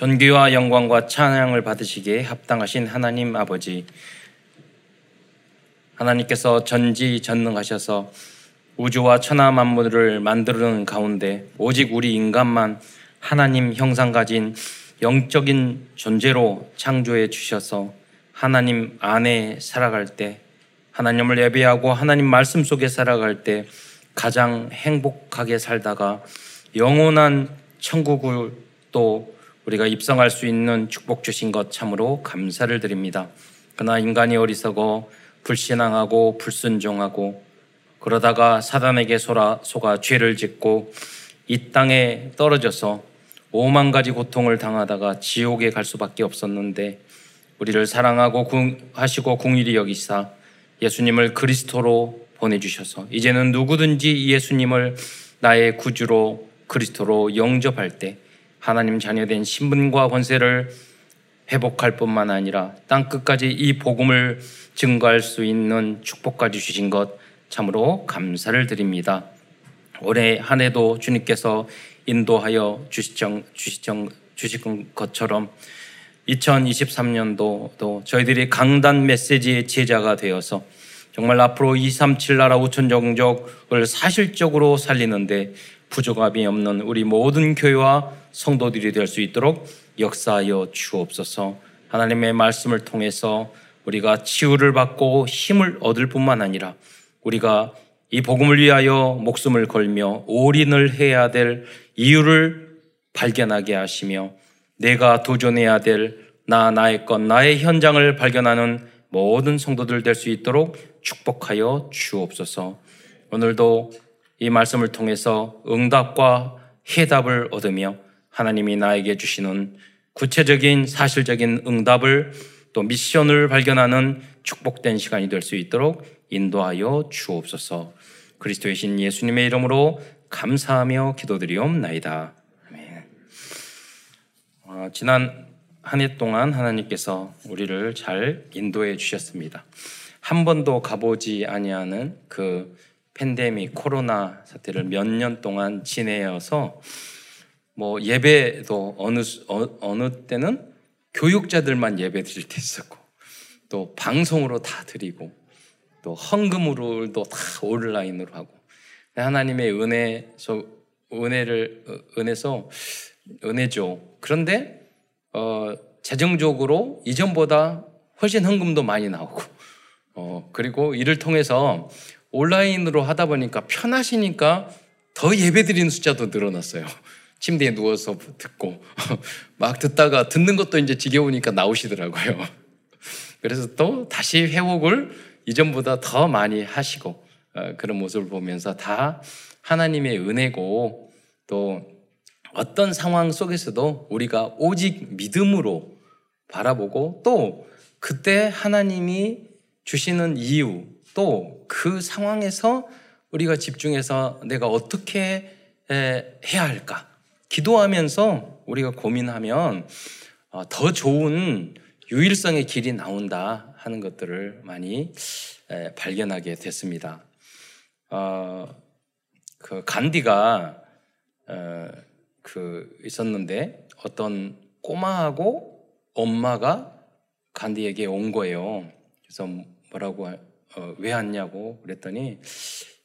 존귀와 영광과 찬양을 받으시기에 합당하신 하나님 아버지 하나님께서 전지전능하셔서 우주와 천하 만물을 만드는 가운데 오직 우리 인간만 하나님 형상 가진 영적인 존재로 창조해 주셔서 하나님 안에 살아갈 때 하나님을 예배하고 하나님 말씀 속에 살아갈 때 가장 행복하게 살다가 영원한 천국을 또 우리가 입성할 수 있는 축복 주신 것 참으로 감사를 드립니다. 그러나 인간이 어리석어 불신앙하고 불순종하고 그러다가 사단에게 속아, 속아 죄를 짓고 이 땅에 떨어져서 오만 가지 고통을 당하다가 지옥에 갈 수밖에 없었는데 우리를 사랑하고 하시고 궁일이 여기사 예수님을 그리스도로 보내주셔서 이제는 누구든지 예수님을 나의 구주로 그리스도로 영접할 때 하나님 자녀된 신분과 권세를 회복할 뿐만 아니라 땅 끝까지 이 복음을 증거할 수 있는 축복까지 주신 것 참으로 감사를 드립니다. 올해 한 해도 주님께서 인도하여 주시정, 주시정, 주신 것처럼 2023년도도 저희들이 강단 메시지의 제자가 되어서 정말 앞으로 237 나라 5천 정족을 사실적으로 살리는데 부족함이 없는 우리 모든 교회와 성도들이 될 수 있도록 역사하여 주옵소서. 하나님의 말씀을 통해서 우리가 치유를 받고 힘을 얻을 뿐만 아니라 우리가 이 복음을 위하여 목숨을 걸며 올인을 해야 될 이유를 발견하게 하시며 내가 도전해야 될 나, 나의 것, 나의 현장을 발견하는 모든 성도들 될 수 있도록 축복하여 주옵소서. 오늘도 이 말씀을 통해서 응답과 해답을 얻으며 하나님이 나에게 주시는 구체적인 사실적인 응답을 또 미션을 발견하는 축복된 시간이 될 수 있도록 인도하여 주옵소서. 그리스도의 신 예수님의 이름으로 감사하며 기도드리옵나이다. 아멘. 어, 지난 한 해 동안 하나님께서 우리를 잘 인도해 주셨습니다. 한 번도 가보지 아니하는 그 팬데믹 코로나 사태를 몇 년 동안 지내어서 뭐 예배도 어느 어, 어느 때는 교육자들만 예배 드릴 때 있었고 또 방송으로 다 드리고 또 헌금으로도 다 온라인으로 하고 하나님의 은혜서 은혜를 은혜서 은혜죠. 그런데 어, 재정적으로 이전보다 훨씬 헌금도 많이 나오고 어, 그리고 이를 통해서 온라인으로 하다 보니까 편하시니까 더 예배 드리는 숫자도 늘어났어요. 침대에 누워서 듣고 막 듣다가 듣는 것도 이제 지겨우니까 나오시더라고요. 그래서 또 다시 회복을 이전보다 더 많이 하시고 어, 그런 모습을 보면서 다 하나님의 은혜고 또 어떤 상황 속에서도 우리가 오직 믿음으로 바라보고 또 그때 하나님이 주시는 이유 또 그 상황에서 우리가 집중해서 내가 어떻게 해야 할까 기도하면서 우리가 고민하면 어, 더 좋은 유일성의 길이 나온다 하는 것들을 많이 발견하게 됐습니다. 어, 그 간디가 어, 그 있었는데 어떤 꼬마하고 엄마가 간디에게 온 거예요. 그래서 뭐라고 어, 왜 왔냐고 그랬더니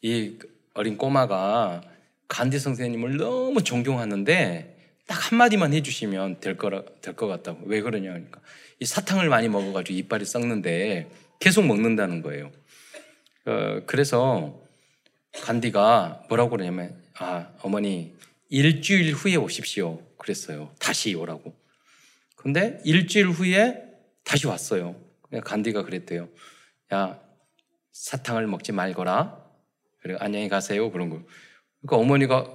이 어린 꼬마가 간디 선생님을 너무 존경하는데 딱 한마디만 해주시면 될 거라 될 것 같다고 왜 그러냐 하니까 이 사탕을 많이 먹어가지고 이빨이 썩는데 계속 먹는다는 거예요. 어, 그래서 간디가 뭐라고 그러냐면 아 어머니 일주일 후에 오십시오 그랬어요. 다시 오라고. 근데 일주일 후에 다시 왔어요. 간디가 그랬대요. 야 사탕을 먹지 말거라. 그리고 안녕히 가세요 그런 거. 그러니까 어머니가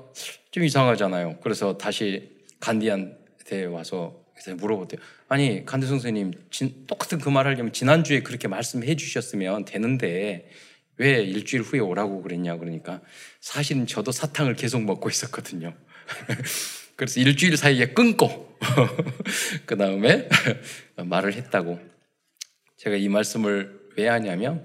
좀 이상하잖아요. 그래서 다시 간디한테 와서 물어봤대요. 아니 간디 선생님 진, 똑같은 그 말 하려면 지난주에 그렇게 말씀해 주셨으면 되는데 왜 일주일 후에 오라고 그랬냐 그러니까 사실은 저도 사탕을 계속 먹고 있었거든요. 그래서 일주일 사이에 끊고 그 다음에 말을 했다고. 제가 이 말씀을 왜 하냐면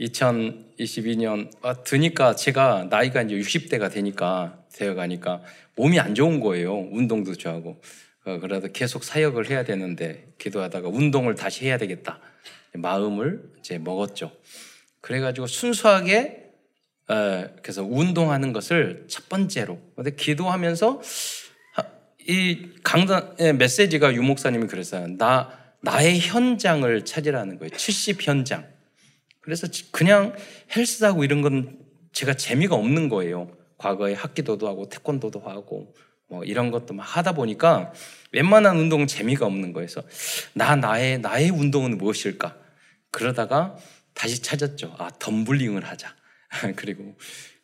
2022년 아, 드니까 제가 나이가 이제 60대가 되니까 되어가니까 몸이 안 좋은 거예요. 운동도 좋아하고 어, 그래도 계속 사역을 해야 되는데 기도하다가 운동을 다시 해야 되겠다 마음을 이제 먹었죠. 그래가지고 순수하게 어, 그래서 운동하는 것을 첫 번째로 근데 기도하면서 이 강단의 메시지가 유 목사님이 그랬어요. 나 나의 현장을 찾으라는 거예요. 70 현장. 그래서 그냥 헬스하고 이런 건 제가 재미가 없는 거예요. 과거에 학기도도 하고 태권도도 하고 뭐 이런 것도 막 하다 보니까 웬만한 운동은 재미가 없는. 그래서 나 나의 나의 운동은 무엇일까? 그러다가 다시 찾았죠. 아 덤블링을 하자. 그리고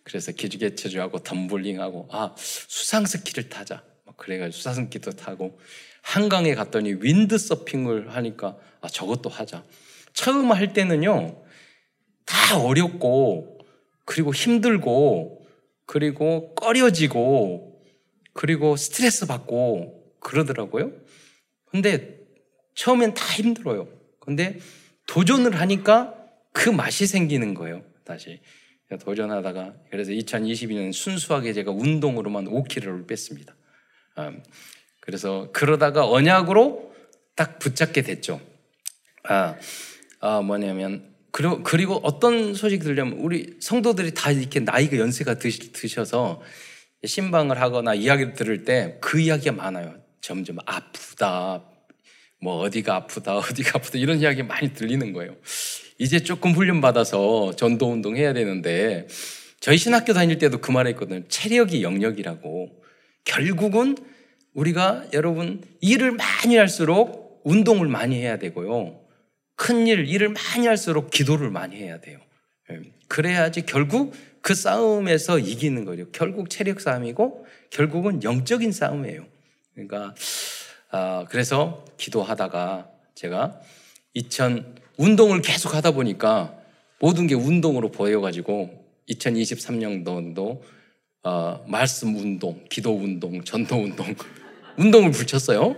그래서 기주개체주하고 덤블링하고 아 수상 스키를 타자. 그래가지고 수상 스키도 타고 한강에 갔더니 윈드 서핑을 하니까 아 저것도 하자. 처음 할 때는요 다 어렵고 그리고 힘들고 그리고 꺼려지고 그리고 스트레스 받고 그러더라고요. 근데 처음엔 다 힘들어요. 근데 도전을 하니까 그 맛이 생기는 거예요. 다시 도전하다가 그래서 2022년 순수하게 제가 운동으로만 5kg를 뺐습니다. 음, 그래서 그러다가 언약으로 딱 붙잡게 됐죠. 아, 아 뭐냐면 그리고, 그리고 어떤 소식 들려면 우리 성도들이 다 이렇게 나이가 연세가 드셔서 신방을 하거나 이야기를 들을 때 그 이야기가 많아요. 점점 아프다, 뭐 어디가 아프다, 어디가 아프다 이런 이야기 많이 들리는 거예요. 이제 조금 훈련 받아서 전도 운동 해야 되는데 저희 신학교 다닐 때도 그 말했거든요. 체력이 영역이라고. 결국은 우리가 여러분 일을 많이 할수록 운동을 많이 해야 되고요. 큰 일, 일을 많이 할수록 기도를 많이 해야 돼요. 예. 그래야지 결국 그 싸움에서 이기는 거죠. 결국 체력 싸움이고 결국은 영적인 싸움이에요. 그러니까 아, 그래서 기도하다가 제가 2000 운동을 계속 하다 보니까 모든 게 운동으로 보여가지고 2023년도도 어, 말씀 운동, 기도 운동, 전도 운동, 운동을 붙였어요.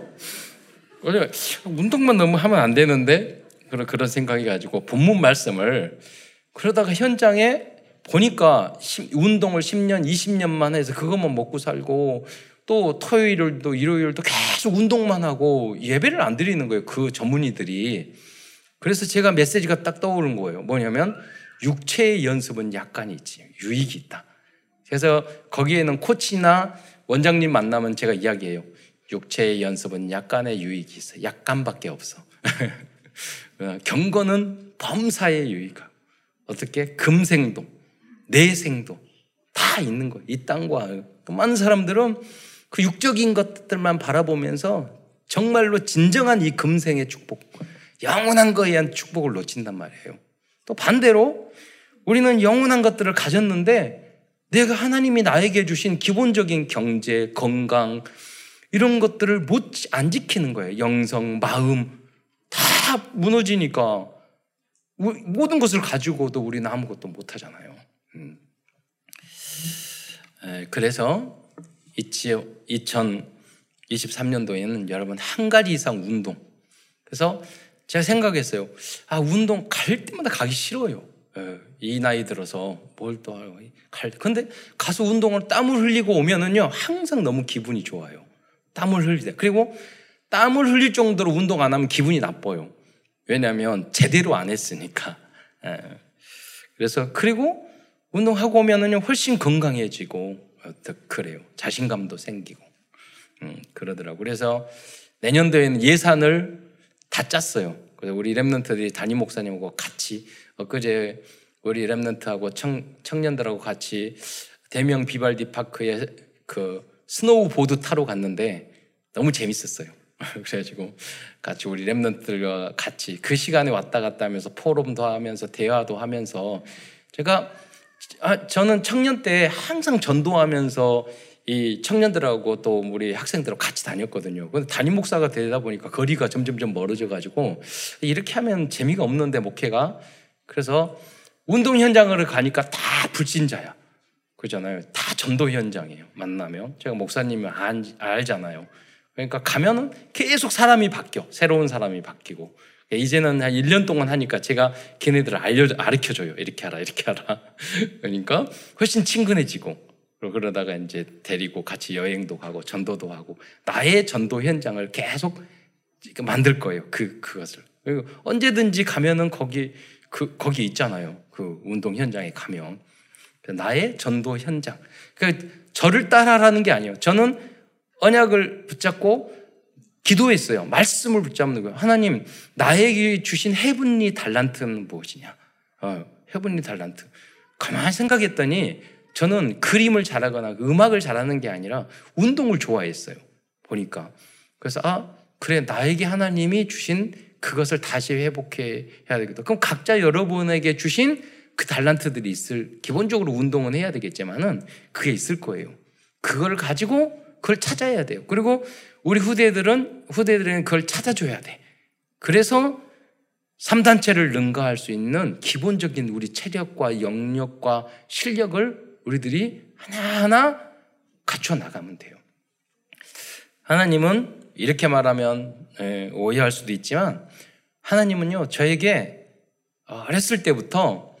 운동만 너무 하면 안 되는데 그런 그런 생각이 가지고 본문 말씀을 그러다가 현장에 보니까 운동을 10년, 20년만 해서 그것만 먹고 살고 또 토요일도 일요일도 계속 운동만 하고 예배를 안 드리는 거예요. 그 전문의들이. 그래서 제가 메시지가 딱 떠오른 거예요. 뭐냐면 육체의 연습은 약간이 있지. 유익이 있다. 그래서 거기에는 코치나 원장님 만나면 제가 이야기해요. 육체의 연습은 약간의 유익이 있어. 약간밖에 없어. 경건은 범사의 유익하 어떻게? 금생도, 내생도 다 있는 거예요. 이 땅과 많은 사람들은 그 육적인 것들만 바라보면서 정말로 진정한 이 금생의 축복, 영원한 거에 대한 축복을 놓친단 말이에요. 또 반대로 우리는 영원한 것들을 가졌는데 내가 하나님이 나에게 주신 기본적인 경제, 건강, 이런 것들을 못, 안 지키는 거예요. 영성, 마음, 다 무너지니까 모든 것을 가지고도 우리는 아무것도 못 하잖아요. 음. 그래서 2023년도에는 여러분 한 가지 이상 운동. 그래서 제가 생각했어요. 아, 운동 갈 때마다 가기 싫어요. 예, 이 나이 들어서 뭘 또 하고 갈. 근데 가서 운동을 땀을 흘리고 오면은요, 항상 너무 기분이 좋아요. 땀을 때. 그리고 땀을 흘릴 정도로 운동 안 하면 기분이 나빠요. 왜냐하면 제대로 안 했으니까. 예. 그래서 그리고 운동하고 오면은요, 훨씬 건강해지고, 그래요. 자신감도 생기고. 음, 그러더라고요. 그래서 내년도에는 예산을 다 짰어요. 그래서 우리 Remnant들이 담임 목사님하고 같이 엊그제 우리 Remnant하고 청, 청년들하고 같이 대명 비발디 파크에 그 스노우보드 타러 갔는데 너무 재밌었어요. 그래가지고 같이 우리 Remnant들과 같이 그 시간에 왔다 갔다 하면서 포럼도 하면서 대화도 하면서 제가 아, 저는 청년 때 항상 전도하면서 이 청년들하고 또 우리 학생들하고 같이 다녔거든요. 근데 담임 목사가 되다 보니까 거리가 점점점 멀어져 가지고 이렇게 하면 재미가 없는데 목회가 그래서 운동 현장을 가니까 다 불신자야. 그잖아요. 다 전도 현장이에요. 만나면 제가 목사님이 알잖아요. 그러니까 가면은 계속 사람이 바뀌어. 새로운 사람이 바뀌고. 이제는 한 1년 동안 하니까 제가 걔네들을 알려, 가르쳐줘요. 이렇게 하라, 이렇게 하라. 그러니까 훨씬 친근해지고. 그러다가 이제 데리고 같이 여행도 가고 전도도 하고 나의 전도 현장을 계속 만들 거예요. 그 그것을. 그리고 언제든지 가면은 거기 그 거기 있잖아요. 그 운동 현장에 가면 그 나의 전도 현장. 그러니까 저를 따라라는 게 아니에요. 저는 언약을 붙잡고 기도했어요. 말씀을 붙잡는 거예요. 하나님, 나에게 주신 해븐리 달란트는 무엇이냐? 어, 해븐리 달란트. 가만히 생각했더니 저는 그림을 잘하거나 음악을 잘하는 게 아니라 운동을 좋아했어요. 보니까. 그래서 아, 그래 나에게 하나님이 주신 그것을 다시 회복해 야 되겠다. 그럼 각자 여러분에게 주신 그 달란트들이 있을 기본적으로 운동은 해야 되겠지만은 그게 있을 거예요. 그걸 가지고 그걸 찾아야 돼요. 그리고 우리 후대들은 후대들은 그걸 찾아줘야 돼. 그래서 3단체를 능가할 수 있는 기본적인 우리 체력과 영역과 실력을 우리들이 하나하나 갖춰 나가면 돼요. 하나님은 이렇게 말하면 예, 오해할 수도 있지만 하나님은요 저에게 어, 어렸을 때부터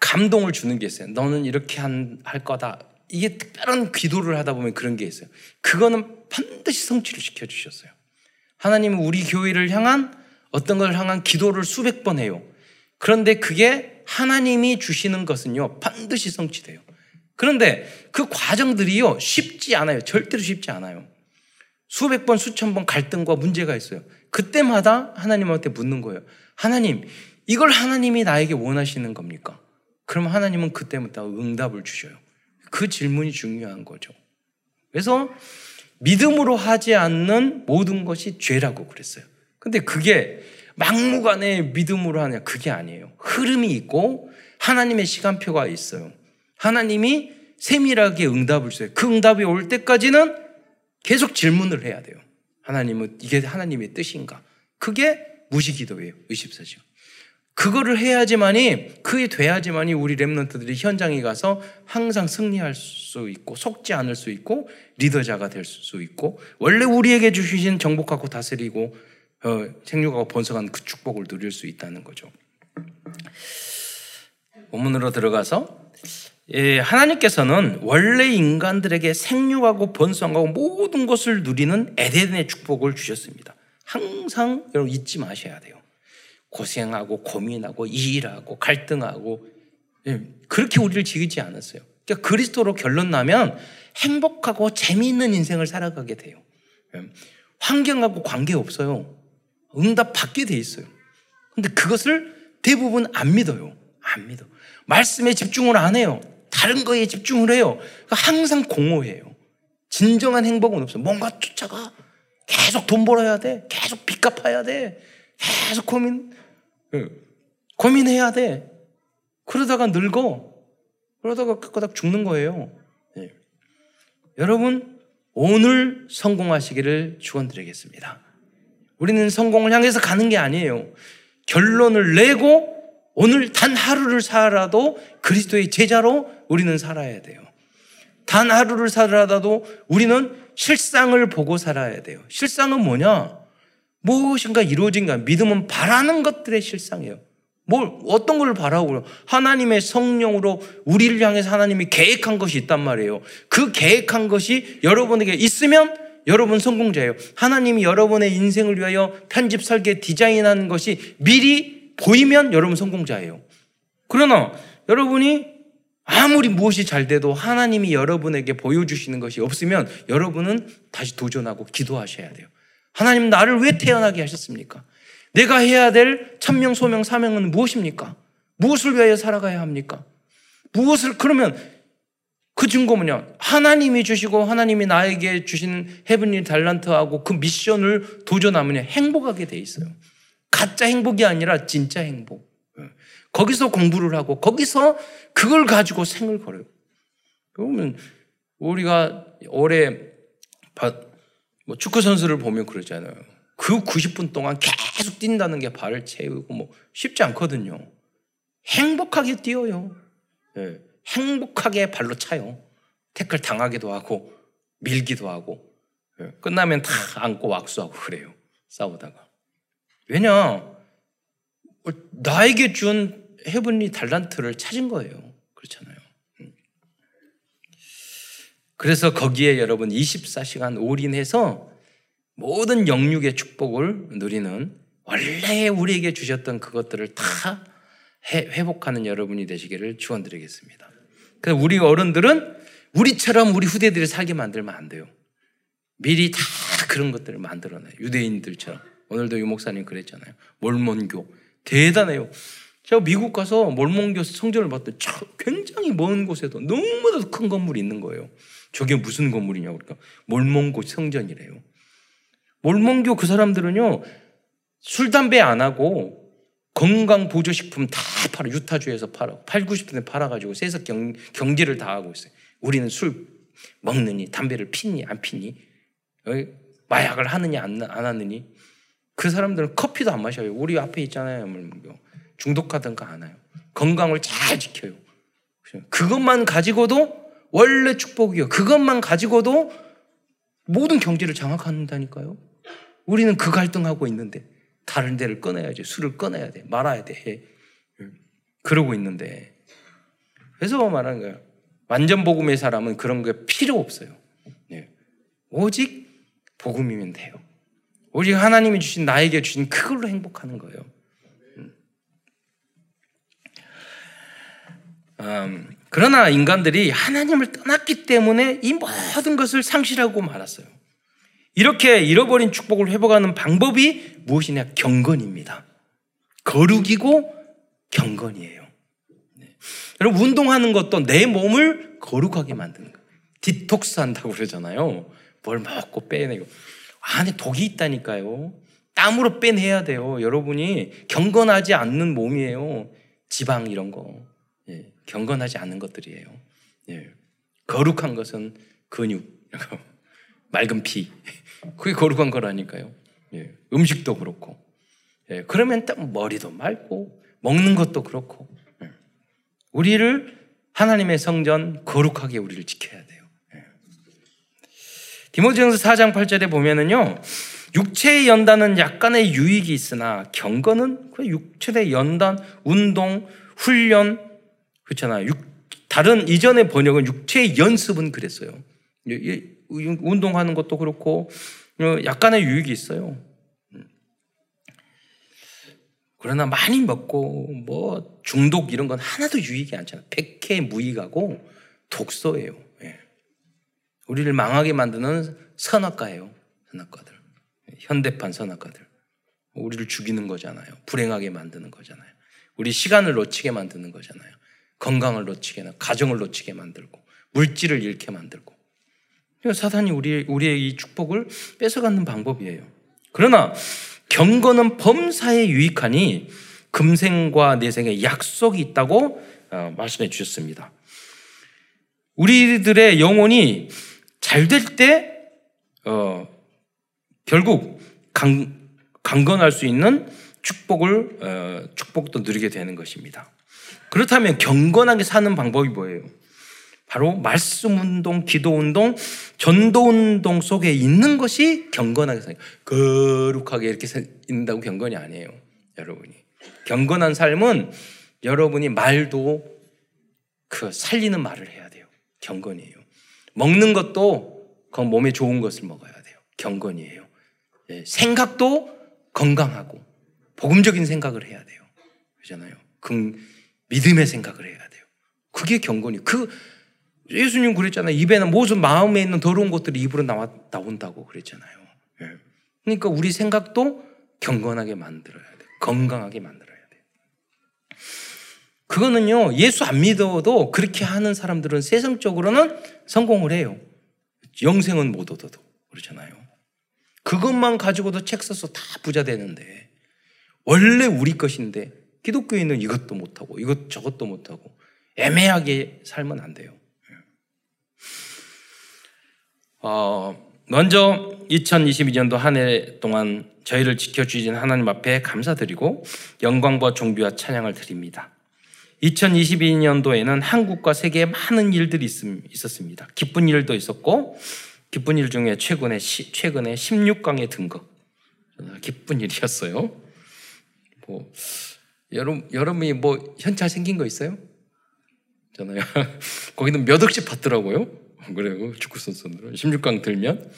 감동을 주는 게 있어요. 너는 이렇게 한, 할 거다. 이게 특별한 기도를 하다 보면 그런 게 있어요. 그거는 반드시 성취를 시켜 주셨어요. 하나님은 우리 교회를 향한 어떤 걸 향한 기도를 수백 번 해요. 그런데 그게 하나님이 주시는 것은요, 반드시 성취돼요. 그런데 그 과정들이요, 쉽지 않아요. 절대로 쉽지 않아요. 수백 번, 수천 번 갈등과 문제가 있어요. 그때마다 하나님한테 묻는 거예요. 하나님, 이걸 하나님이 나에게 원하시는 겁니까? 그럼 하나님은 그때부터 응답을 주셔요. 그 질문이 중요한 거죠. 그래서 믿음으로 하지 않는 모든 것이 죄라고 그랬어요. 근데 그게 막무가내 믿음으로 하냐? 그게 아니에요. 흐름이 있고 하나님의 시간표가 있어요. 하나님이 세밀하게 응답을 줘요. 그 응답이 올 때까지는 계속 질문을 해야 돼요. 하나님은 이게 하나님의 뜻인가? 그게 무시기도예요. 의십사시간. 그거를 해야지만이 그게 돼야지만이 우리 렘넌트들이 현장에 가서 항상 승리할 수 있고 속지 않을 수 있고 리더자가 될 수 있고 원래 우리에게 주신 정복하고 다스리고 어, 생육하고 번성한 그 축복을 누릴 수 있다는 거죠. 본문으로 들어가서 예, 하나님께서는 원래 인간들에게 생육하고 번성하고 모든 것을 누리는 에덴의 축복을 주셨습니다. 항상 여러분 잊지 마셔야 돼요. 고생하고 고민하고 일하고 갈등하고 예, 그렇게 우리를 지키지 않았어요. 그러니까 그리스도로 결론 나면 행복하고 재미있는 인생을 살아가게 돼요. 예, 환경하고 관계 없어요. 응답 받게 돼 있어요. 근데 그것을 대부분 안 믿어요. 안 믿어. 말씀에 집중을 안 해요. 다른 거에 집중을 해요. 그러니까 항상 공허해요. 진정한 행복은 없어요. 뭔가 쫓아가. 계속 돈 벌어야 돼. 계속 빚 갚아야 돼. 계속 고민, 예, 고민해야 돼. 그러다가 늙어. 그러다가 끄끄닥 죽는 거예요. 네. 여러분, 오늘 성공하시기를 축원드리겠습니다. 우리는 성공을 향해서 가는 게 아니에요. 결론을 내고 오늘 단 하루를 살아도 그리스도의 제자로 우리는 살아야 돼요. 단 하루를 살아도 우리는 실상을 보고 살아야 돼요. 실상은 뭐냐? 무엇인가 이루어진가? 믿음은 바라는 것들의 실상이에요. 뭘, 어떤 걸 바라고요? 하나님의 성령으로 우리를 향해서 하나님이 계획한 것이 있단 말이에요. 그 계획한 것이 여러분에게 있으면 여러분 성공자예요. 하나님이 여러분의 인생을 위하여 편집, 설계, 디자인한 것이 미리 보이면 여러분 성공자예요. 그러나 여러분이 아무리 무엇이 잘 돼도 하나님이 여러분에게 보여주시는 것이 없으면 여러분은 다시 도전하고 기도하셔야 돼요. 하나님 나를 왜 태어나게 하셨습니까? 내가 해야 될 천명, 소명, 사명은 무엇입니까? 무엇을 위하여 살아가야 합니까? 무엇을, 그러면 그 증거는요. 하나님이 주시고 하나님이 나에게 주시는 헤븐리 달란트하고 그 미션을 도전하면 행복하게 돼 있어요. 가짜 행복이 아니라 진짜 행복. 예. 거기서 공부를 하고 거기서 그걸 가지고 생을 걸어요. 그러면 우리가 올해 뭐 축구 선수를 보면 그러잖아요. 그 90분 동안 계속 뛴다는 게 발을 채우고 뭐 쉽지 않거든요. 행복하게 뛰어요. 예. 행복하게 발로 차요. 태클 당하기도 하고 밀기도 하고 예, 끝나면 다 안고 왁수하고 그래요. 싸우다가. 왜냐? 나에게 준 헤븐리 달란트를 찾은 거예요. 그렇잖아요. 음. 그래서 거기에 여러분 24시간 올인해서 모든 영육의 축복을 누리는 원래 우리에게 주셨던 그것들을 다 회복하는 여러분이 되시기를 축원드리겠습니다. 그래서 우리 어른들은 우리처럼 우리 후대들이 살게 만들면 안 돼요. 미리 다 그런 것들을 만들어놔요. 유대인들처럼. 오늘도 유 목사님 그랬잖아요. 몰몬교. 대단해요. 제가 미국 가서 몰몬교 성전을 봤더니 굉장히 먼 곳에도 너무나도 큰 건물이 있는 거예요. 저게 무슨 건물이냐고 그러니까 몰몬교 성전이래요. 몰몬교 그 사람들은요. 술, 담배 안 하고 건강 보조식품 다 팔아. 유타주에서 팔아. 8, 90% 팔아가지고 세서 경, 경제를 다 하고 있어요. 우리는 술 먹느니, 담배를 피니, 안 피니, 마약을 하느니, 안, 안 하느니. 그 사람들은 커피도 안 마셔요. 우리 앞에 있잖아요. 중독하던 거 안아요. 건강을 잘 지켜요. 그것만 가지고도 원래 축복이요. 그것만 가지고도 모든 경제를 장악한다니까요. 우리는 그 갈등하고 있는데 다른 데를 꺼내야지. 술을 꺼내야 돼. 말아야 돼. 그러고 있는데. 그래서 말하는 거예요. 완전 복음의 사람은 그런 게 필요 없어요. 예. 오직 복음이면 돼요. 오직 하나님이 주신 나에게 주신 그걸로 행복하는 거예요. 음. 음, 그러나 인간들이 하나님을 떠났기 때문에 이 모든 것을 상실하고 말았어요. 이렇게 잃어버린 축복을 회복하는 방법이 무엇이냐? 경건입니다. 거룩이고 경건이에요. 네. 여러분, 운동하는 것도 내 몸을 거룩하게 만드는 거예요. 디톡스 한다고 그러잖아요. 뭘 먹고 빼내고. 안에 독이 있다니까요. 땀으로 빼내야 돼요. 여러분이 경건하지 않는 몸이에요. 지방 이런 거. 예, 경건하지 않은 것들이에요. 예, 거룩한 것은 근육, 맑은 피. 그게 거룩한 거라니까요. 예, 음식도 그렇고. 예, 그러면 딱 머리도 맑고, 먹는 것도 그렇고. 예. 우리를 하나님의 성전 거룩하게 우리를 지켜야 돼요. 예. 디모데전서 4장 8절에 보면은요. 육체의 연단은 약간의 유익이 있으나 경건은 그 육체의 연단, 운동, 훈련 그렇잖아요. 다른 이전의 번역은 육체의 연습은 그랬어요. 운동하는 것도 그렇고 어, 약간의 유익이 있어요. 그러나 많이 먹고 뭐 중독 이런 건 하나도 유익이 않잖아요. 백해 무익하고 독소예요. 예. 우리를 망하게 만드는 선악과예요. 선악과들. 현대판 선악과들. 우리를 죽이는 거잖아요. 불행하게 만드는 거잖아요. 우리 시간을 놓치게 만드는 거잖아요. 건강을 놓치게, 가정을 놓치게 만들고, 물질을 잃게 만들고. 사탄이 우리, 우리의 이 축복을 뺏어가는 방법이에요. 그러나 경건은 범사에 유익하니 금생과 내생에 약속이 있다고 어, 말씀해 주셨습니다. 우리들의 영혼이 잘 될 때, 어, 결국 강, 강건할 수 있는 축복을, 어, 축복도 누리게 되는 것입니다. 그렇다면 경건하게 사는 방법이 뭐예요? 바로 말씀 운동, 기도 운동, 전도 운동 속에 있는 것이 경건하게 살 거룩하게 이렇게 있는다고 경건이 아니에요. 여러분이. 경건한 삶은 여러분이 말도 그 살리는 말을 해야 돼요. 경건이에요. 먹는 것도 그 몸에 좋은 것을 먹어야 돼요. 경건이에요. 예, 생각도 건강하고 복음적인 생각을 해야 돼요. 그렇잖아요. 그 믿음의 생각을 해야 돼요. 그게 경건이. 그 예수님 그랬잖아요. 입에는 모든 마음에 있는 더러운 것들이 입으로 나와, 나온다고 그랬잖아요. 예. 그러니까 우리 생각도 경건하게 만들어야 돼. 건강하게 만들어야 돼. 그거는요, 예수 안 믿어도 그렇게 하는 사람들은 세상적으로는 성공을 해요. 영생은 못 얻어도. 그렇잖아요. 그것만 가지고도 책 써서 다 부자 되는데, 원래 우리 것인데, 기독교인은 이것도 못하고, 이것 저것도 못하고, 애매하게 살면 안 돼요. 어, 먼저 2022년도 한 해 동안 저희를 지켜주신 하나님 앞에 감사드리고 영광과 존귀와 찬양을 드립니다. 2022년도에는 한국과 세계에 많은 일들이 있었습니다. 기쁜 일도 있었고 기쁜 일 중에 최근에 최근에 16강에 든 거. 기쁜 일이었어요. 뭐 여러분 여러분이 뭐 현찰 생긴 거 있어요? 잖아요. 거기는 몇 억씩 받더라고요. 그리고 축구 선수들은 16강 들면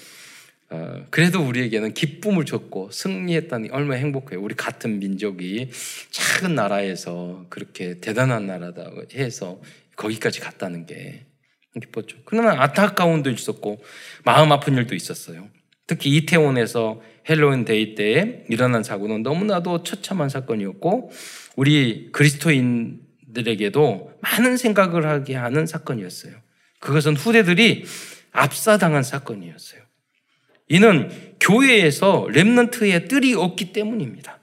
어, 그래도 우리에게는 기쁨을 줬고 승리했다니 얼마나 행복해요. 우리 같은 민족이 작은 나라에서 그렇게 대단한 나라다 해서 거기까지 갔다는 게 기뻤죠. 그러나 안타까운 도 있었고 마음 아픈 일도 있었어요. 특히 이태원에서 헬로윈 데이 때에 일어난 사고는 너무나도 처참한 사건이었고 우리 그리스도인들에게도 많은 생각을 하게 하는 사건이었어요. 그것은 후대들이 압사당한 사건이었어요. 이는 교회에서 렘넌트의 뜰이 없기 때문입니다.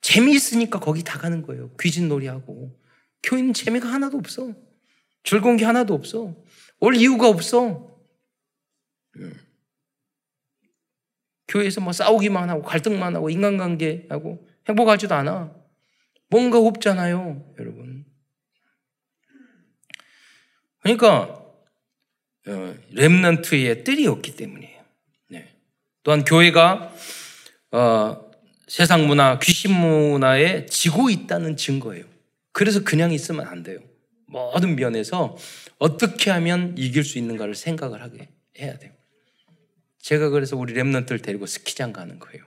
재미있으니까 거기 다 가는 거예요. 귀신놀이하고. 교회는 재미가 하나도 없어. 즐거운 게 하나도 없어. 올 이유가 없어. 음. 교회에서 뭐 싸우기만 하고 갈등만 하고 인간관계하고 행복하지도 않아. 뭔가 없잖아요, 여러분. 그러니까 어, 렘넌트의 뜰이 없기 때문이에요. 네. 또한 교회가 어, 세상 문화, 귀신 문화에 지고 있다는 증거예요. 그래서 그냥 있으면 안 돼요. 모든 면에서 어떻게 하면 이길 수 있는가를 생각을 하게 해야 돼요. 제가 그래서 우리 랩런트를 데리고 스키장 가는 거예요.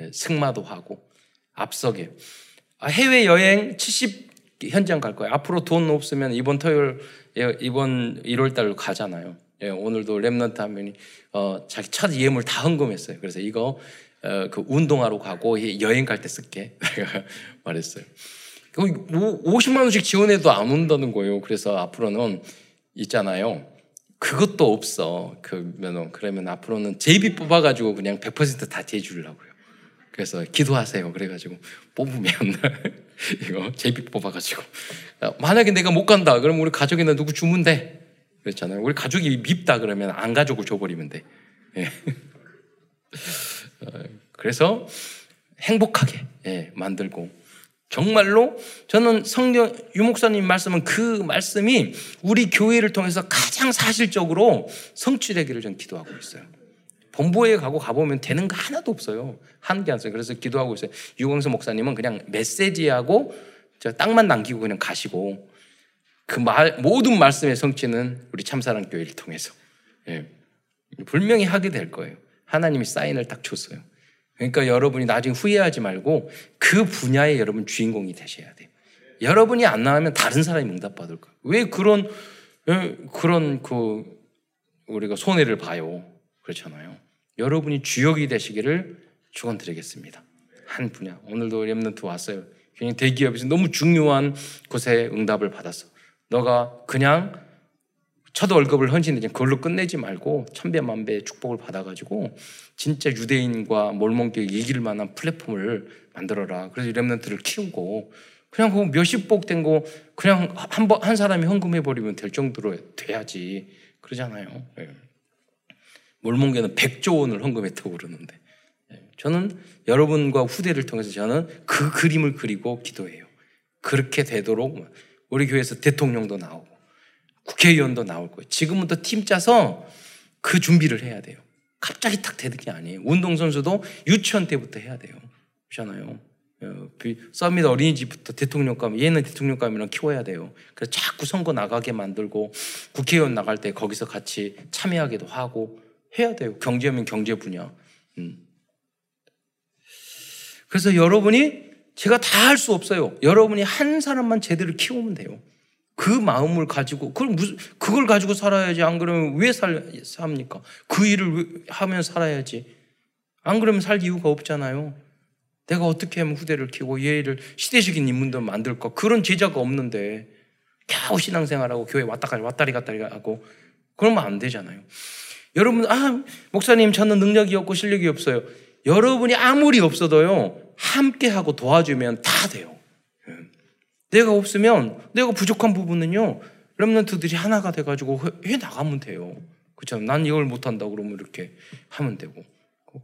예, 승마도 하고 앞서게 아, 해외 여행 70 현장 갈 거예요. 앞으로 돈 없으면 이번 토요일 예, 이번 1월 달로 가잖아요. 예, 오늘도 랩런트 한 명이 어, 자기 첫 예물 다 헌금했어요. 그래서 이거 어, 그 운동하러 가고 여행 갈 때 쓸게 말했어요. 50만 원씩 지원해도 안 온다는 거예요. 그래서 앞으로는 있잖아요. 그것도 없어. 그러면, 그러면 앞으로는 제비 뽑아가지고 그냥 100%다 대주려고요. 그래서 기도하세요. 그래가지고 뽑으면 이거 제비 뽑아가지고 만약에 내가 못 간다. 그러면 우리 가족이나 누구 주면 돼. 그렇잖아요. 우리 가족이 밉다 그러면 안 가족을 줘버리면 돼. 예. 어, 그래서 행복하게 예, 만들고 정말로 저는 성경 유목사님 말씀은 그 말씀이 우리 교회를 통해서 가장 사실적으로 성취되기를 전 기도하고 있어요. 본부에 가고 가보면 되는 거 하나도 없어요. 하는 게 없어요. 그래서 기도하고 있어요. 유광수 목사님은 그냥 메시지하고 땅만 남기고 그냥 가시고 그 말, 모든 말씀의 성취는 우리 참사랑 교회를 통해서 예. 분명히 하게 될 거예요. 하나님이 사인을 딱 줬어요. 그러니까 여러분이 나중에 후회하지 말고 그 분야에 여러분 주인공이 되셔야 돼요. 여러분이 안 나오면 다른 사람이 응답받을 거예요. 왜 그런, 왜 그런 그, 우리가 손해를 봐요. 그렇잖아요. 여러분이 주역이 되시기를 축원드리겠습니다. 한 분야. 오늘도 렘넌트 왔어요. 그냥 대기업에서 너무 중요한 곳에 응답을 받았어. 너가 그냥 첫 월급을 헌신해 그걸로 끝내지 말고 천배만배 축복을 받아가지고 진짜 유대인과 몰몬교 이길 만한 플랫폼을 만들어라. 그래서 렘넌트를 키우고 그냥 그 몇십 복 된 거 그냥 한 번 한 사람이 헌금해 버리면 될 정도로 돼야지 그러잖아요. 네. 몰몬교는 100조 원을 헌금했다고 그러는데 네. 저는 여러분과 후대를 통해서 저는 그 그림을 그리고 기도해요. 그렇게 되도록 우리 교회에서 대통령도 나오고 국회의원도 나올 거예요. 지금부터 팀 짜서 그 준비를 해야 돼요. 갑자기 탁 되는 게 아니에요. 운동선수도 유치원 때부터 해야 돼요. 그렇잖아요. 어, 서밋 어린이집부터 대통령감, 얘는 대통령감이랑 키워야 돼요. 그래서 자꾸 선거 나가게 만들고 국회의원 나갈 때 거기서 같이 참여하기도 하고 해야 돼요. 경제면 경제 분야. 음. 그래서 여러분이 제가 다 할 수 없어요. 여러분이 한 사람만 제대로 키우면 돼요. 그 마음을 가지고 그걸 무슨 그걸 가지고 살아야지 안 그러면 왜 살, 삽니까? 그 일을 하면 살아야지. 안 그러면 살 이유가 없잖아요. 내가 어떻게 하면 후대를 키고 얘를 시대적인 인문도 만들까? 그런 제자가 없는데 겨우 신앙생활하고 교회 왔다 갔다 왔다리 갔다리 하고 그러면 안 되잖아요. 여러분 아 목사님 저는 능력이 없고 실력이 없어요. 여러분이 아무리 없어도요 함께 하고 도와주면 다 돼요. 내가 없으면 내가 부족한 부분은요. 렘런트들이 하나가 돼가지고 해 나가면 돼요. 그렇죠? 난 이걸 못한다 그러면 이렇게 하면 되고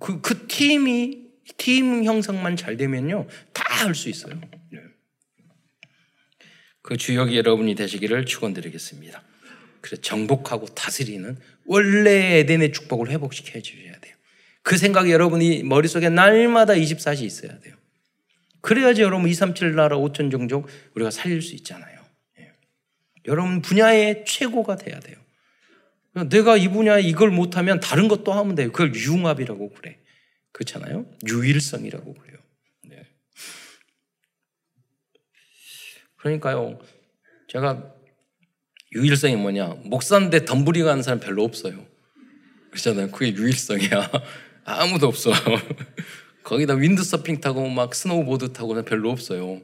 그, 그 팀이 팀 형성만 잘 되면요 다 할 수 있어요. 네. 그 주역이 여러분이 되시기를 축원드리겠습니다. 그래서 정복하고 다스리는 원래 에덴의 축복을 회복시켜 주셔야 돼요. 그 생각이 여러분이 머릿속에 날마다 24시 있어야 돼요. 그래야지 여러분 237 나라 5천 종족 우리가 살릴 수 있잖아요. 예. 여러분 분야의 최고가 돼야 돼요. 내가 이 분야에 이걸 못하면 다른 것도 하면 돼요. 그걸 융합이라고 그래. 그렇잖아요. 유일성이라고 그래요. 네. 그러니까요. 제가 유일성이 뭐냐? 목사인데 덤블링 하는 사람 별로 없어요. 그렇잖아요. 그게 유일성이야. 아무도 없어. 거기다 윈드 서핑 타고 막 스노우보드 타고는 별로 없어요.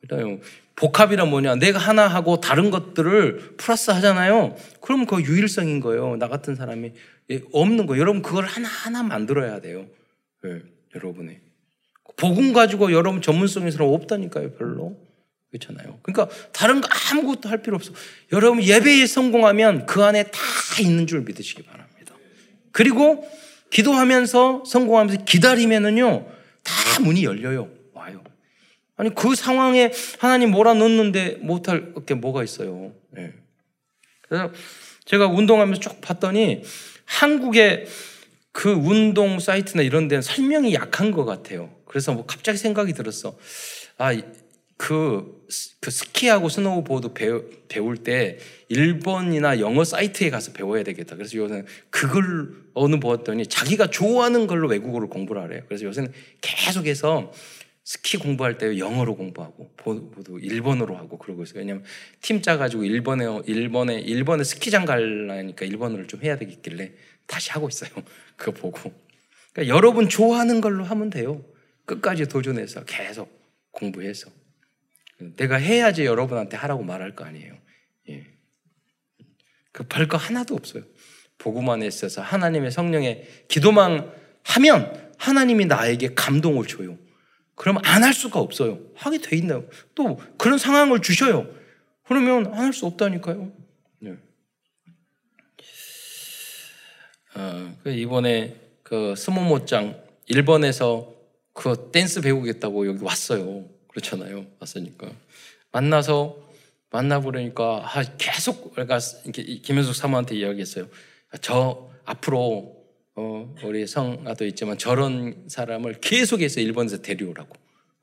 그래요. 복합이란 뭐냐? 내가 하나 하고 다른 것들을 플러스 하잖아요. 그럼 그 유일성인 거예요. 나 같은 사람이 예, 없는 거. 여러분 그걸 하나 하나 만들어야 돼요. 네, 여러분이 복음 가지고 여러분 전문성인 사람 없다니까요. 별로. 그렇잖아요. 그러니까 다른 거 아무것도 할 필요 없어. 여러분 예배에 성공하면 그 안에 다 있는 줄 믿으시기 바랍니다. 그리고 기도하면서 성공하면서 기다리면은요 다 문이 열려요. 와요. 아니 그 상황에 하나님 몰아넣는데 못할 게 뭐가 있어요. 네. 그래서 제가 운동하면서 쭉 봤더니 한국의 그 운동 사이트나 이런 데는 설명이 약한 것 같아요. 그래서 뭐 갑자기 생각이 들었어. 아, 그, 그 스키하고 스노우보드 배우, 배울 때 일본이나 영어 사이트에 가서 배워야 되겠다. 그래서 요새는 그걸 어느 보았더니 자기가 좋아하는 걸로 외국어를 공부를 하래요. 그래서 요새는 계속해서 스키 공부할 때 영어로 공부하고 보도 일본어로 하고 그러고 있어요. 왜냐면 팀 짜가지고 일본에 일본에 일본에 스키장 갈라니까 일본어를 좀 해야 되겠길래 다시 하고 있어요. 그거 보고. 그러니까 여러분 좋아하는 걸로 하면 돼요. 끝까지 도전해서 계속 공부해서. 내가 해야지 여러분한테 하라고 말할 거 아니에요. 예. 급할 그거 하나도 없어요. 보고만 있어서 하나님의 성령의 기도만 하면 하나님이 나에게 감동을 줘요. 그러면 안할 수가 없어요. 하게 돼 있나요? 또 그런 상황을 주셔요. 그러면 안 할 수 없다니까요. 네. 어, 그 이번에 그 스모모짱 일본에서 그 댄스 배우겠다고 여기 왔어요. 그렇잖아요. 왔으니까 만나서 만나보려니까 아, 계속 그러니까 김현숙 사모한테 이야기했어요. 저 앞으로 어, 우리 성아도 있지만 저런 사람을 계속해서 일본에서 데려오라고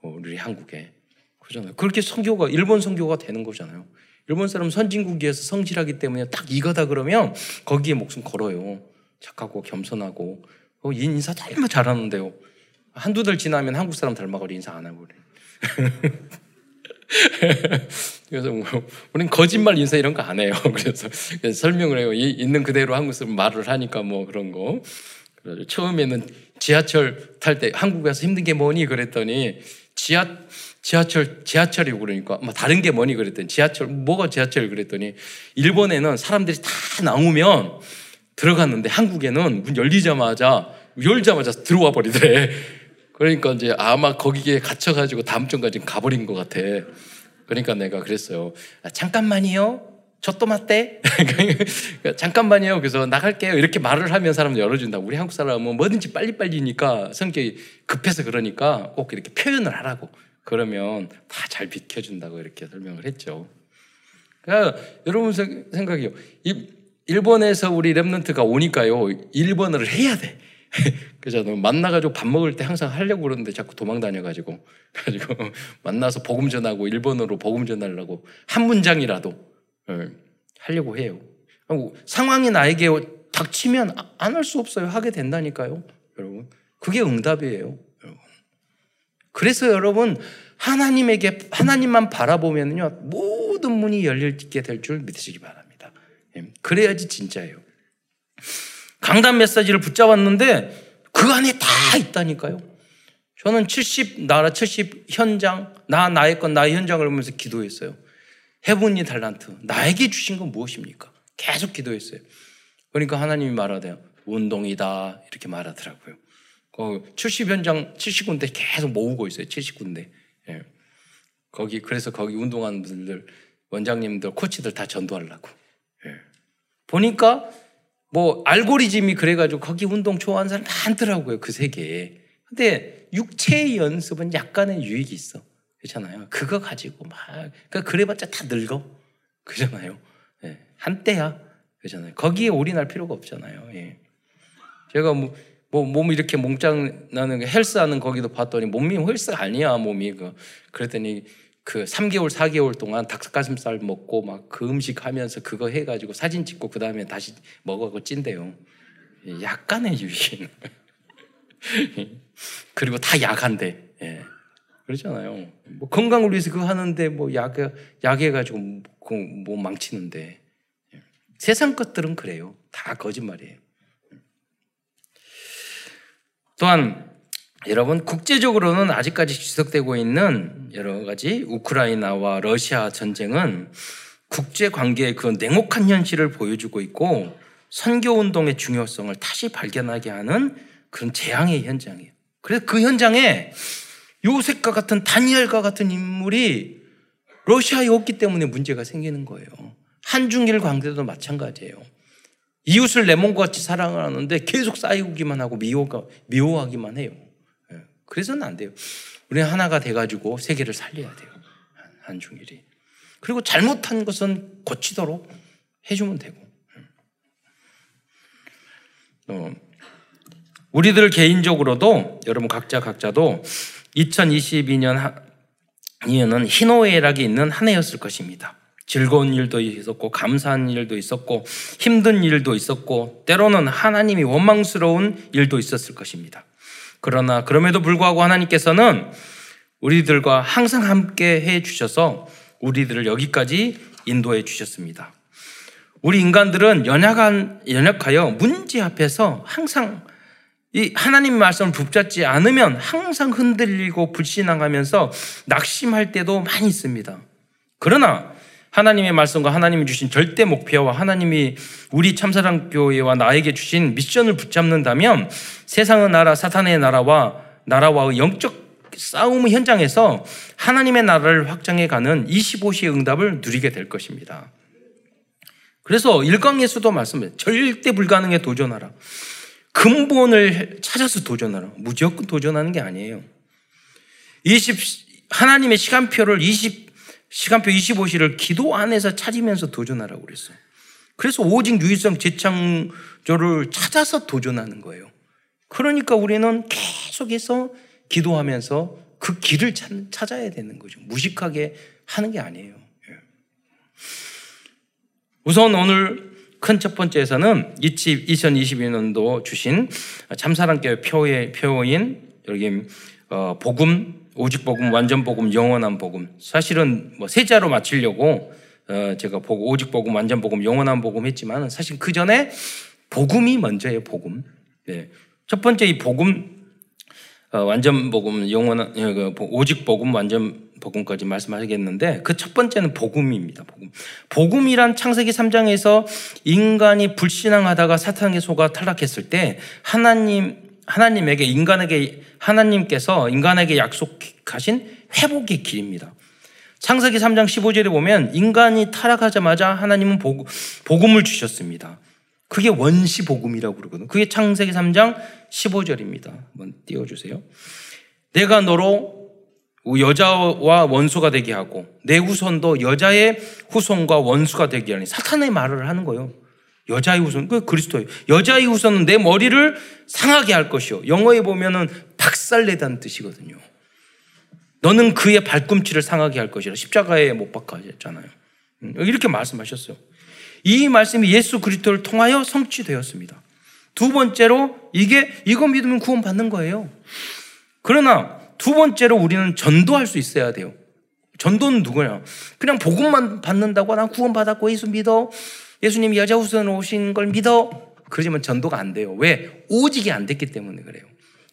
어, 우리 한국에 그러잖아요. 그렇게 성교가 일본 성교가 되는 거잖아요. 일본 사람 선진국이어서 성실하기 때문에 딱 이거다 그러면 거기에 목숨 걸어요. 착하고 겸손하고 어, 인사 정말 잘하는데요. 한두 달 지나면 한국 사람 닮아가지고 인사 안 하고 그래. 그래서 뭐 우리는 거짓말 인사 이런 거 안 해요. 그래서, 설명을 해요. 있는 그대로 한국 사람 말을 하니까 뭐 그런 거. 그래서 처음에는 지하철 탈 때 한국에서 힘든 게 뭐니 그랬더니 지하 지하철 지하철이고 그러니까 뭐 다른 게 뭐니 그랬더니 지하철 뭐가 지하철 그랬더니 일본에는 사람들이 다 나오면 들어갔는데 한국에는 문 열리자마자 열자마자 들어와 버리더래. 그러니까 이제 아마 거기에 갇혀가지고 다음 주까지 가버린 것 같아. 그러니까 내가 그랬어요. 아, 잠깐만요. 저또 맞대? 그러니까 잠깐만요. 그래서 나갈게요. 이렇게 말을 하면 사람들 열어준다. 우리 한국 사람은 뭐든지 빨리빨리니까 성격이 급해서 그러니까 꼭 이렇게 표현을 하라고. 그러면 다 잘 비켜준다고 이렇게 설명을 했죠. 그러니까 여러분 생각이요. 일본에서 우리 랩런트가 오니까요. 일본어를 해야 돼. 그래서 만나가지고 밥 먹을 때 항상 하려고 그러는데 자꾸 도망 다녀가지고 가지고 만나서 복음 전하고 일본어로 복음 전하려고 한 문장이라도 예, 하려고 해요. 상황이 나에게 닥치면 안 할 수 없어요. 하게 된다니까요, 여러분. 그게 응답이에요. 그래서 여러분 하나님에게 하나님만 바라보면요 모든 문이 열리게 될 줄 믿으시기 바랍니다. 예, 그래야지 진짜예요. 강단 메시지를 붙잡았는데 그 안에 다 있다니까요. 저는 70 나라 70 현장 나 나의 건 나의 현장을 보면서 기도했어요. 해븐이 달란트 나에게 주신 건 무엇입니까? 계속 기도했어요. 그러니까 하나님이 말하대요. 운동이다 이렇게 말하더라고요. 그70 현장 70군데 계속 모으고 있어요. 70군데. 예. 거기 그래서 거기 운동하는 분들 원장님들 코치들 다 전도하려고. 예. 보니까 뭐 알고리즘이 그래가지고 거기 운동 좋아하는 사람 많더라고요 그 세계에. 근데 육체의 연습은 약간의 유익이 있어. 그렇잖아요. 그거 가지고 막 그러니까 그래봤자 다 늙어. 그잖아요. 예. 한때야. 그잖아요. 거기에 올인할 필요가 없잖아요. 예. 제가 뭐, 뭐, 몸 이렇게 몽짱 나는 헬스하는 거기도 봤더니 몸이 헬스가 아니야, 몸이. 그. 그랬더니 그 3개월, 4개월 동안 닭가슴살 먹고 막 그 음식 하면서 그거 해가지고 사진 찍고 그 다음에 다시 먹어고 찐대요. 약간의 유익. 그리고 다 약한데. 예. 그러잖아요. 뭐 건강을 위해서 그거 하는데 뭐 약, 약해가지고 뭐, 뭐 망치는데. 예. 세상 것들은 그래요. 다 거짓말이에요. 또한 여러분 국제적으로는 아직까지 지속되고 있는 여러 가지 우크라이나와 러시아 전쟁은 국제 관계의 그 냉혹한 현실을 보여주고 있고 선교 운동의 중요성을 다시 발견하게 하는 그런 재앙의 현장이에요. 그래서 그 현장에 요셉과 같은 다니엘과 같은 인물이 러시아에 없기 때문에 문제가 생기는 거예요. 한중일 관계도 마찬가지예요. 이웃을 내 몸과 같이 사랑을 하는데 계속 쌓이기만 하고 미워가, 미워하기만 해요. 예. 그래서는 안 돼요. 우리는 하나가 돼가지고 세계를 살려야 돼요. 한중일이. 그리고 잘못한 것은 고치도록 해주면 되고. 어, 우리들 개인적으로도 여러분 각자 각자도 2022년 이년은 희노애락이 있는 한 해였을 것입니다. 즐거운 일도 있었고 감사한 일도 있었고 힘든 일도 있었고 때로는 하나님이 원망스러운 일도 있었을 것입니다. 그러나 그럼에도 불구하고 하나님께서는 우리들과 항상 함께 해 주셔서 우리들을 여기까지 인도해 주셨습니다. 우리 인간들은 연약한, 연약하여 문제 앞에서 항상 이 하나님 말씀을 붙잡지 않으면 항상 흔들리고 불신앙하면서 낙심할 때도 많이 있습니다. 그러나 하나님의 말씀과 하나님이 주신 절대 목표와 하나님이 우리 참사랑 교회와 나에게 주신 미션을 붙잡는다면 세상의 나라, 사탄의 나라와 나라와의 영적 싸움 현장에서 하나님의 나라를 확장해 가는 25시의 응답을 누리게 될 것입니다. 그래서 일광예수도 말씀해 절대 불가능에 도전하라. 근본을 찾아서 도전하라. 무조건 도전하는 게 아니에요. 20 하나님의 시간표를 20 시간표 25시를 기도 안에서 찾으면서 도전하라고 그랬어요. 그래서 오직 유일성 재창조를 찾아서 도전하는 거예요. 그러니까 우리는 계속해서 기도하면서 그 길을 찾아야 되는 거죠. 무식하게 하는 게 아니에요. 예. 우선 오늘 큰 첫 번째에서는 2022년도 주신 참사랑교회 표의 표인 여기 어, 복음 오직 복음, 완전 복음, 영원한 복음. 사실은 뭐 세자로 맞추려고 어, 제가 보고 오직 복음, 완전 복음, 영원한 복음 했지만 사실 그 전에 복음이 먼저예요. 복음. 네. 첫 번째 이 복음 어, 완전 복음, 영원한 어, 그 오직 복음, 완전 복음까지 말씀하겠는데 그 첫 번째는 복음입니다. 복음. 복음이란 창세기 3장에서 인간이 불신앙하다가 사탄에게 속아 탈락했을 때 하나님 하나님에게 인간에게 하나님께서 인간에게 약속하신 회복의 길입니다. 창세기 3장 15절에 보면 인간이 타락하자마자 하나님은 복음을 주셨습니다. 그게 원시 복음이라고 그러거든요. 그게 창세기 3장 15절입니다. 한번 띄워 주세요. 내가 너로 여자와 원수가 되게 하고 내 후손도 여자의 후손과 원수가 되게 하니 사탄의 말을 하는 거예요. 여자의 후손, 그 그리스도예요. 여자의 후손은 내 머리를 상하게 할 것이요. 영어에 보면은 박살내다는 뜻이거든요. 너는 그의 발꿈치를 상하게 할 것이라 십자가에 못 박아졌잖아요. 음, 이렇게 말씀하셨어요. 이 말씀이 예수 그리스도를 통하여 성취되었습니다. 두 번째로 이게 이거 믿으면 구원 받는 거예요. 그러나 두 번째로 우리는 전도할 수 있어야 돼요. 전도는 누구냐? 그냥 복음만 받는다고 난 구원 받았고 예수 믿어. 예수님 여자 후손 오신 걸 믿어. 그러지만 전도가 안 돼요. 왜? 오직이 안 됐기 때문에 그래요.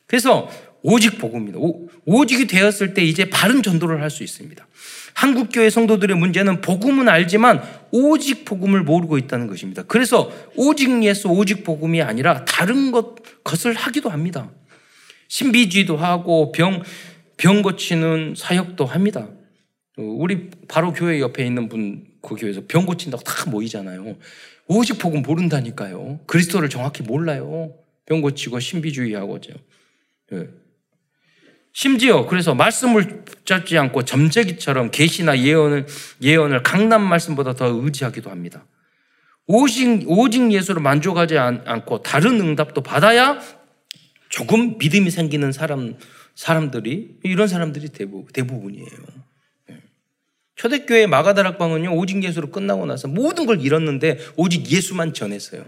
그래서 오직 복음입니다. 오, 오직이 되었을 때 이제 바른 전도를 할 수 있습니다. 한국교회 성도들의 문제는 복음은 알지만 오직 복음을 모르고 있다는 것입니다. 그래서 오직 예수, 오직 복음이 아니라 다른 것, 것을 하기도 합니다. 신비주의도 하고 병, 병 고치는 사역도 합니다. 우리 바로 교회 옆에 있는 분, 그 교회에서 병 고친다고 다 모이잖아요. 오직 복음 모른다니까요. 그리스도를 정확히 몰라요. 병 고치고 신비주의하고죠. 예. 심지어 그래서 말씀을 붙잡지 않고 점재기처럼 계시나 예언을 예언을 강남 말씀보다 더 의지하기도 합니다. 오직 오직 예수로 만족하지 않 고 다른 응답도 받아야 조금 믿음이 생기는 사람 사람들이 이런 사람들이 대부, 대부분이에요. 예. 초대교회 마가다락방은요, 오직 예수로 끝나고 나서 모든 걸 잃었는데 오직 예수만 전했어요.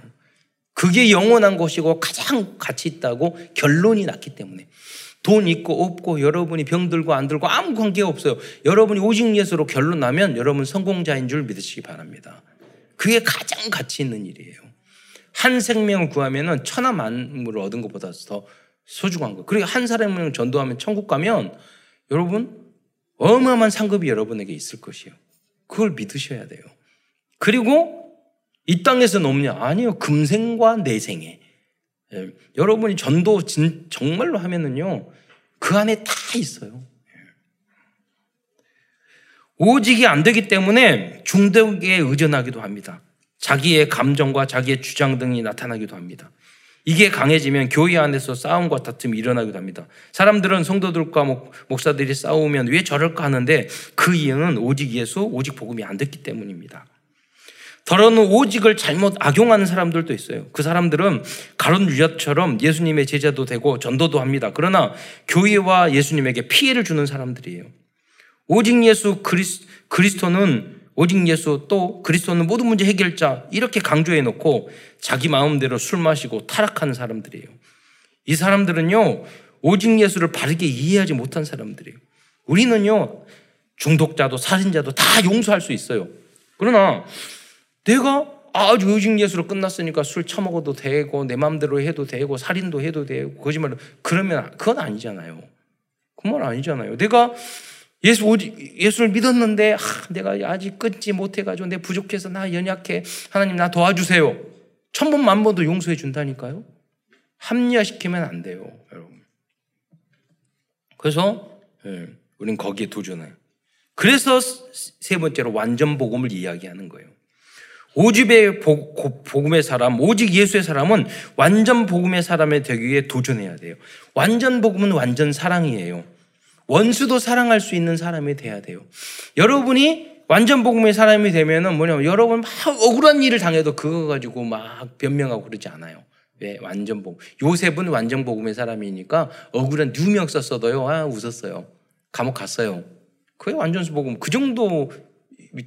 그게 영원한 것이고 가장 가치 있다고 결론이 났기 때문에. 돈 있고 없고 여러분이 병 들고 안 들고 아무 관계 없어요. 여러분이 오직 예수로 결론 나면 여러분 성공자인 줄 믿으시기 바랍니다. 그게 가장 가치 있는 일이에요. 한 생명을 구하면은 천하 만물을 얻은 것보다 더 소중한 거. 그리고 한 사람을 전도하면 천국 가면 여러분 어마어마한 상급이 여러분에게 있을 것이요. 그걸 믿으셔야 돼요. 그리고 이 땅에서는 없냐? 아니요. 금생과 내생에. 예. 여러분이 전도 진, 정말로 하면은요. 그 안에 다 있어요. 예. 오직이 안 되기 때문에 중독에 의존하기도 합니다. 자기의 감정과 자기의 주장 등이 나타나기도 합니다. 이게 강해지면 교회 안에서 싸움과 다툼이 일어나기도 합니다. 사람들은 성도들과 목, 사들이 싸우면 왜 저럴까 하는데 그 이유는 오직 예수, 오직 복음이 안 됐기 때문입니다. 더러는 오직을 잘못 악용하는 사람들도 있어요. 그 사람들은 가론 유다처럼 예수님의 제자도 되고 전도도 합니다. 그러나 교회와 예수님에게 피해를 주는 사람들이에요. 오직 예수 그리스, 그리스도는 오직 예수 또 그리스도는 모든 문제 해결자 이렇게 강조해 놓고 자기 마음대로 술 마시고 타락하는 사람들이에요. 이 사람들은요 오직 예수를 바르게 이해하지 못한 사람들이에요. 우리는요 중독자도 살인자도 다 용서할 수 있어요. 그러나 내가 아주 오직 예수로 끝났으니까 술 처먹어도 되고 내 마음대로 해도 되고 살인도 해도 되고 거짓말 그러면 그건 아니잖아요. 그말 아니잖아요. 내가 예수 예수를 믿었는데 아, 내가 아직 끊지 못해가지고 내 부족해서 나 연약해 하나님 나 도와주세요. 천 번 만 번도 용서해 준다니까요. 합리화시키면 안 돼요, 여러분. 그래서 예, 우리는 거기에 도전해요. 그래서 세 번째로 완전 복음을 이야기하는 거예요. 오집의 복음의 사람, 오직 예수의 사람은 완전 복음의 사람이 되기 위해 도전해야 돼요. 완전 복음은 완전 사랑이에요. 원수도 사랑할 수 있는 사람이 돼야 돼요. 여러분이 완전 복음의 사람이 되면은 뭐냐면 여러분 막 억울한 일을 당해도 그거 가지고 막 변명하고 그러지 않아요. 왜? 완전 복음. 요셉은 완전 복음의 사람이니까 억울한 누명 썼어도요. 아, 웃었어요. 감옥 갔어요. 그게 완전 복음. 그 정도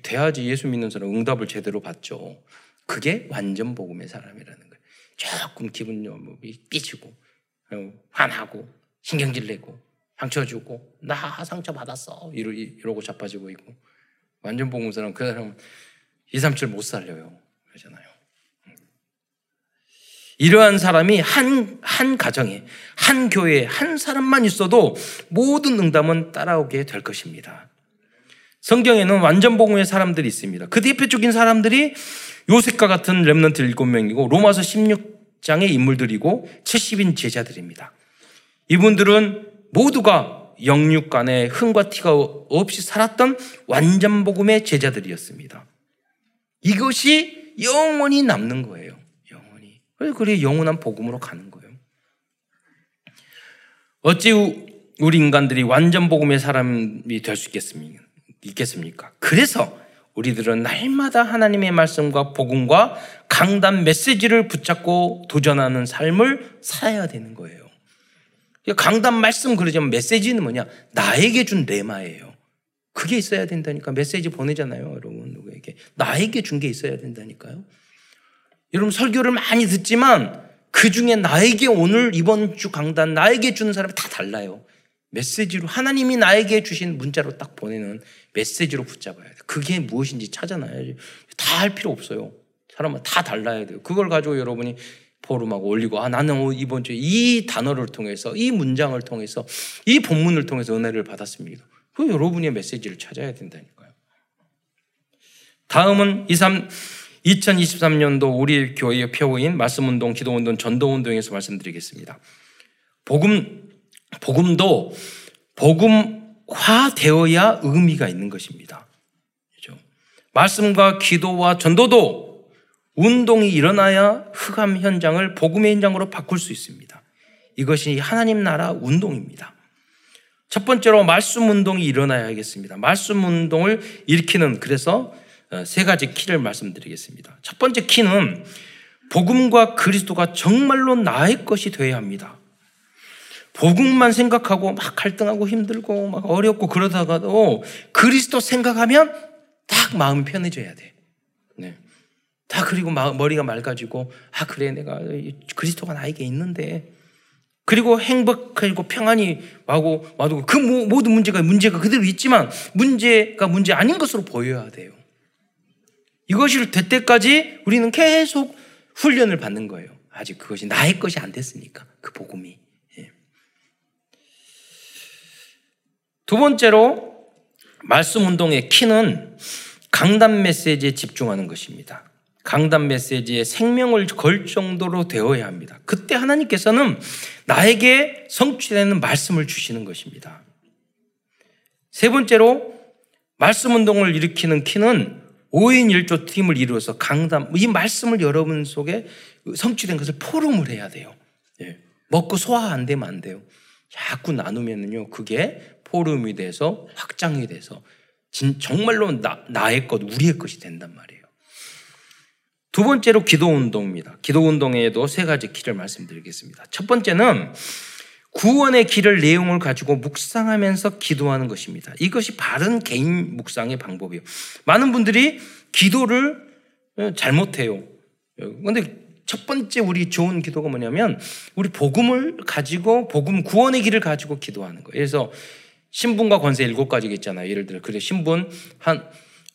돼야지 예수 믿는 사람 응답을 제대로 받죠. 그게 완전 복음의 사람이라는 거예요. 조금 기분 좀 삐지고, 화나고, 신경질 내고, 상처 주고 나 상처 받았어 이러, 이러고 자빠지고 있고 완전 복음사람 그 사람 2, 3, 7못 살려요 그러잖아요 이러한 사람이 한, 한 가정에, 한 교회에 한 사람만 있어도 모든 응답은 따라오게 될 것입니다. 성경에는 완전 복음의 사람들이 있습니다. 그 대표적인 사람들이 요셉과 같은 렘넌트 7명이고 로마서 16장의 인물들이고 70인 제자들입니다. 이분들은 모두가 영육 간에 흥과 티가 없이 살았던 완전 복음의 제자들이었습니다. 이것이 영원히 남는 거예요. 영원히. 그래 영원한 복음으로 가는 거예요. 어찌 우리 인간들이 완전 복음의 사람이 될 수 있겠습니까? 그래서 우리들은 날마다 하나님의 말씀과 복음과 강단 메시지를 붙잡고 도전하는 삶을 살아야 되는 거예요. 강단 말씀 그러지만 메시지는 뭐냐? 나에게 준 레마예요. 그게 있어야 된다니까. 메시지 보내잖아요, 여러분. 누구에게. 나에게 준 게 있어야 된다니까요. 여러분, 설교를 많이 듣지만 그 중에 나에게 오늘 이번 주 강단, 나에게 주는 사람이 다 달라요. 메시지로, 하나님이 나에게 주신 문자로 딱 보내는 메시지로 붙잡아야 돼. 그게 무엇인지 찾아놔야지. 다 할 필요 없어요. 사람은 다 달라야 돼요. 그걸 가지고 여러분이 포럼하고 올리고 아 나는 이번 주에 이 단어를 통해서 이 문장을 통해서 이 본문을 통해서 은혜를 받았습니다. 그 여러분의 메시지를 찾아야 된다니까요. 다음은 23 2023년도 우리 교회의 표어인 말씀운동, 기도운동, 전도운동에서 말씀드리겠습니다. 복음, 복음도 복음화 되어야 의미가 있는 것입니다. 그렇죠? 말씀과 기도와 전도도 운동이 일어나야 흑암 현장을 복음의 현장으로 바꿀 수 있습니다. 이것이 하나님 나라 운동입니다. 첫 번째로 말씀 운동이 일어나야겠습니다. 말씀 운동을 일으키는 그래서 어, 세 가지 키를 말씀드리겠습니다. 첫 번째 키는 복음과 그리스도가 정말로 나의 것이 되어야 합니다. 복음만 생각하고 막 갈등하고 힘들고 막 어렵고 그러다가도 그리스도 생각하면 딱 마음이 편해져야 돼. 네. 다 그리고 머리가 맑아지고 아 그래 내가 그리스도가 나에게 있는데 그리고 행복하고 평안이 와고 와도 그 모든 문제가 문제가 그대로 있지만 문제가 문제 아닌 것으로 보여야 돼요. 이것이 될 때까지 우리는 계속 훈련을 받는 거예요. 아직 그것이 나의 것이 안 됐으니까 그 복음이. 예. 두 번째로 말씀 운동의 키는 강단 메시지에 집중하는 것입니다. 강단 메시지에 생명을 걸 정도로 되어야 합니다. 그때 하나님께서는 나에게 성취되는 말씀을 주시는 것입니다. 세 번째로 말씀 운동을 일으키는 키는 5인 1조 팀을 이루어서 강단, 이 말씀을 여러분 속에 성취된 것을 포럼을 해야 돼요. 예. 먹고 소화 안 되면 안 돼요. 자꾸 나누면은요, 그게 포럼이 돼서 확장이 돼서 진, 정말로 나, 나의 것, 우리의 것이 된단 말이에요. 두 번째로 기도 운동입니다. 기도 운동에도 세 가지 길을 말씀드리겠습니다. 첫 번째는 구원의 길을 내용을 가지고 묵상하면서 기도하는 것입니다. 이것이 바른 개인 묵상의 방법이에요. 많은 분들이 기도를 어, 잘못해요. 그런데 첫 번째 우리 좋은 기도가 뭐냐면 우리 복음을 가지고 복음 구원의 길을 가지고 기도하는 거예요. 그래서 신분과 권세 일곱 가지가 있잖아요. 예를 들어 그래 신분 한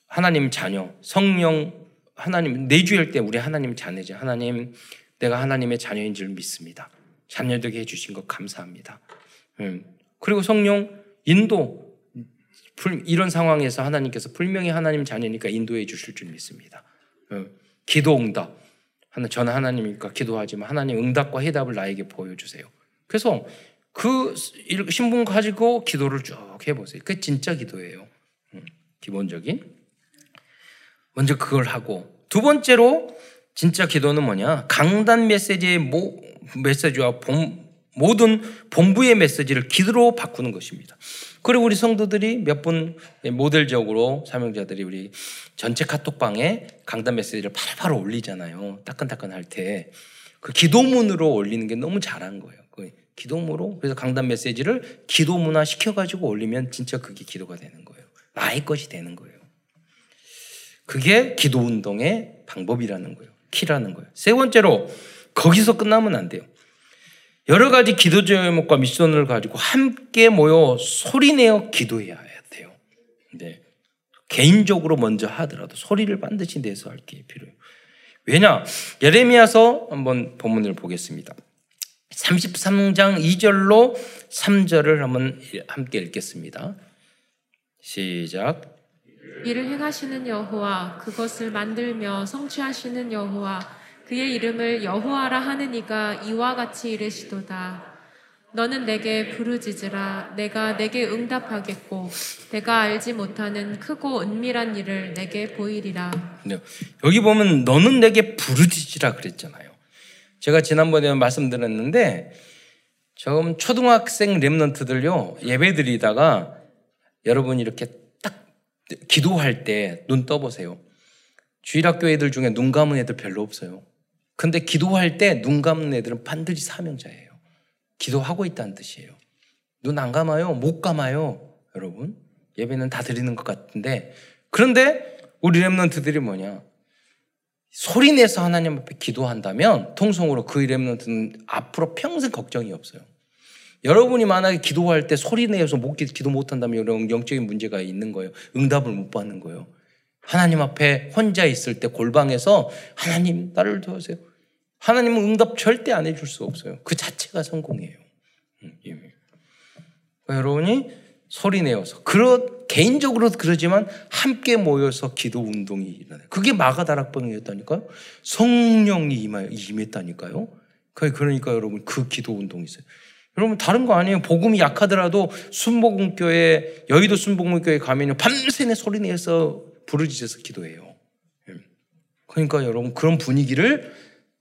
하나님 자녀, 성령 하나님 내주할 때 우리 하나님 자녀죠. 하나님 내가 하나님의 자녀인 줄 믿습니다. 자녀 되게 해주신 것 감사합니다. 음. 그리고 성령 인도 이런 상황에서 하나님께서 분명히 하나님 자녀니까 인도해 주실 줄 믿습니다. 음. 기도 응답. 저는 하나님이니까 기도하지만 하나님 응답과 해답을 나에게 보여주세요. 그래서 그 신분 가지고 기도를 쭉 해보세요. 그게 진짜 기도예요. 음. 기본적인. 먼저 그걸 하고 두 번째로 진짜 기도는 뭐냐? 강단 메시지의 모, 메시지와 본, 모든 본부의 메시지를 기도로 바꾸는 것입니다. 그리고 우리 성도들이 몇 분 모델적으로 사명자들이 우리 전체 카톡방에 강단 메시지를 바로바로 올리잖아요. 따끈따끈할 때. 그 기도문으로 올리는 게 너무 잘한 거예요. 그 기도문으로. 그래서 강단 메시지를 기도문화 시켜가지고 올리면 진짜 그게 기도가 되는 거예요. 나의 것이 되는 거예요. 그게 기도 운동의 방법이라는 거예요. 키라는 거예요. 세 번째로 거기서 끝나면 안 돼요. 여러 가지 기도 제목과 미션을 가지고 함께 모여 소리내어 기도해야 돼요. 네. 개인적으로 먼저 하더라도 소리를 반드시 내서 할 게 필요해요. 왜냐? 예레미야서 한번 본문을 보겠습니다. 33장 2절로 3절을 한번 함께 읽겠습니다. 시작. 이를 행하시는 여호와 그것을 만들며 성취하시는 여호와 그의 이름을 여호와라 하는 이가 이와 같이 이르시도다. 너는 내게 부르짖으라. 내가 내게 응답하겠고 내가 알지 못하는 크고 은밀한 일을 내게 보이리라. 네. 여기 보면 너는 내게 부르짖으라 그랬잖아요. 제가 지난번에 말씀드렸는데 좀 초등학생 랩런트들요 예배 드리다가 여러분 이렇게 기도할 때 눈 떠보세요. 주일학교 애들 중에 눈 감은 애들 별로 없어요. 근데 기도할 때 눈 감는 애들은 반드시 사명자예요. 기도하고 있다는 뜻이에요. 눈 안 감아요? 못 감아요. 여러분. 예배는 다 드리는 것 같은데. 그런데 우리 랩런트들이 뭐냐? 소리 내서 하나님 앞에 기도한다면 통성으로 그 랩런트는 앞으로 평생 걱정이 없어요. 여러분이 만약에 기도할 때 소리 내서 못 기도 못 한다면 여러분 영적인 문제가 있는 거예요. 응답을 못 받는 거예요. 하나님 앞에 혼자 있을 때 골방에서 하나님 나를 도와주세요. 하나님은 응답 절대 안 해줄 수 없어요. 그 자체가 성공이에요. 음, 예. 그러니까 여러분이 소리 내어서 그런 개인적으로 그러지만 함께 모여서 기도 운동이 일어나요. 그게 마가다락방이었다니까요. 성령이 임했다니까요. 그러니까 여러분 그 기도 운동이 있어요. 여러분 다른 거 아니에요. 복음이 약하더라도 순복음교회 여의도 순복음교회 가면요 밤새 내 소리 내서 부르짖어서 기도해요. 예. 그러니까 여러분 그런 분위기를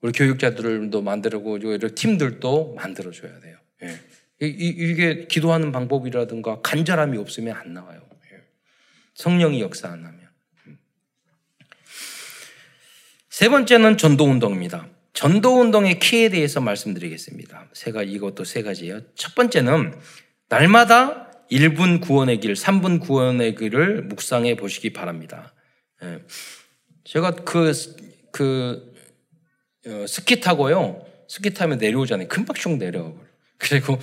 우리 교육자들도 만들고 팀들도 만들어줘야 돼요. 예. 이게 기도하는 방법이라든가 간절함이 없으면 안 나와요. 예. 성령이 역사 안 하면. 음. 세 번째는 전도 운동입니다. 전도 운동의 키에 대해서 말씀드리겠습니다. 세 가지 이것도 세 가지예요. 첫 번째는 날마다 1분 구원의 길, 3분 구원의 길을 묵상해 보시기 바랍니다. 예. 제가 그, 그, 어, 스키 타고요. 스키 타면 내려오잖아요. 슉 내려오고. 그리고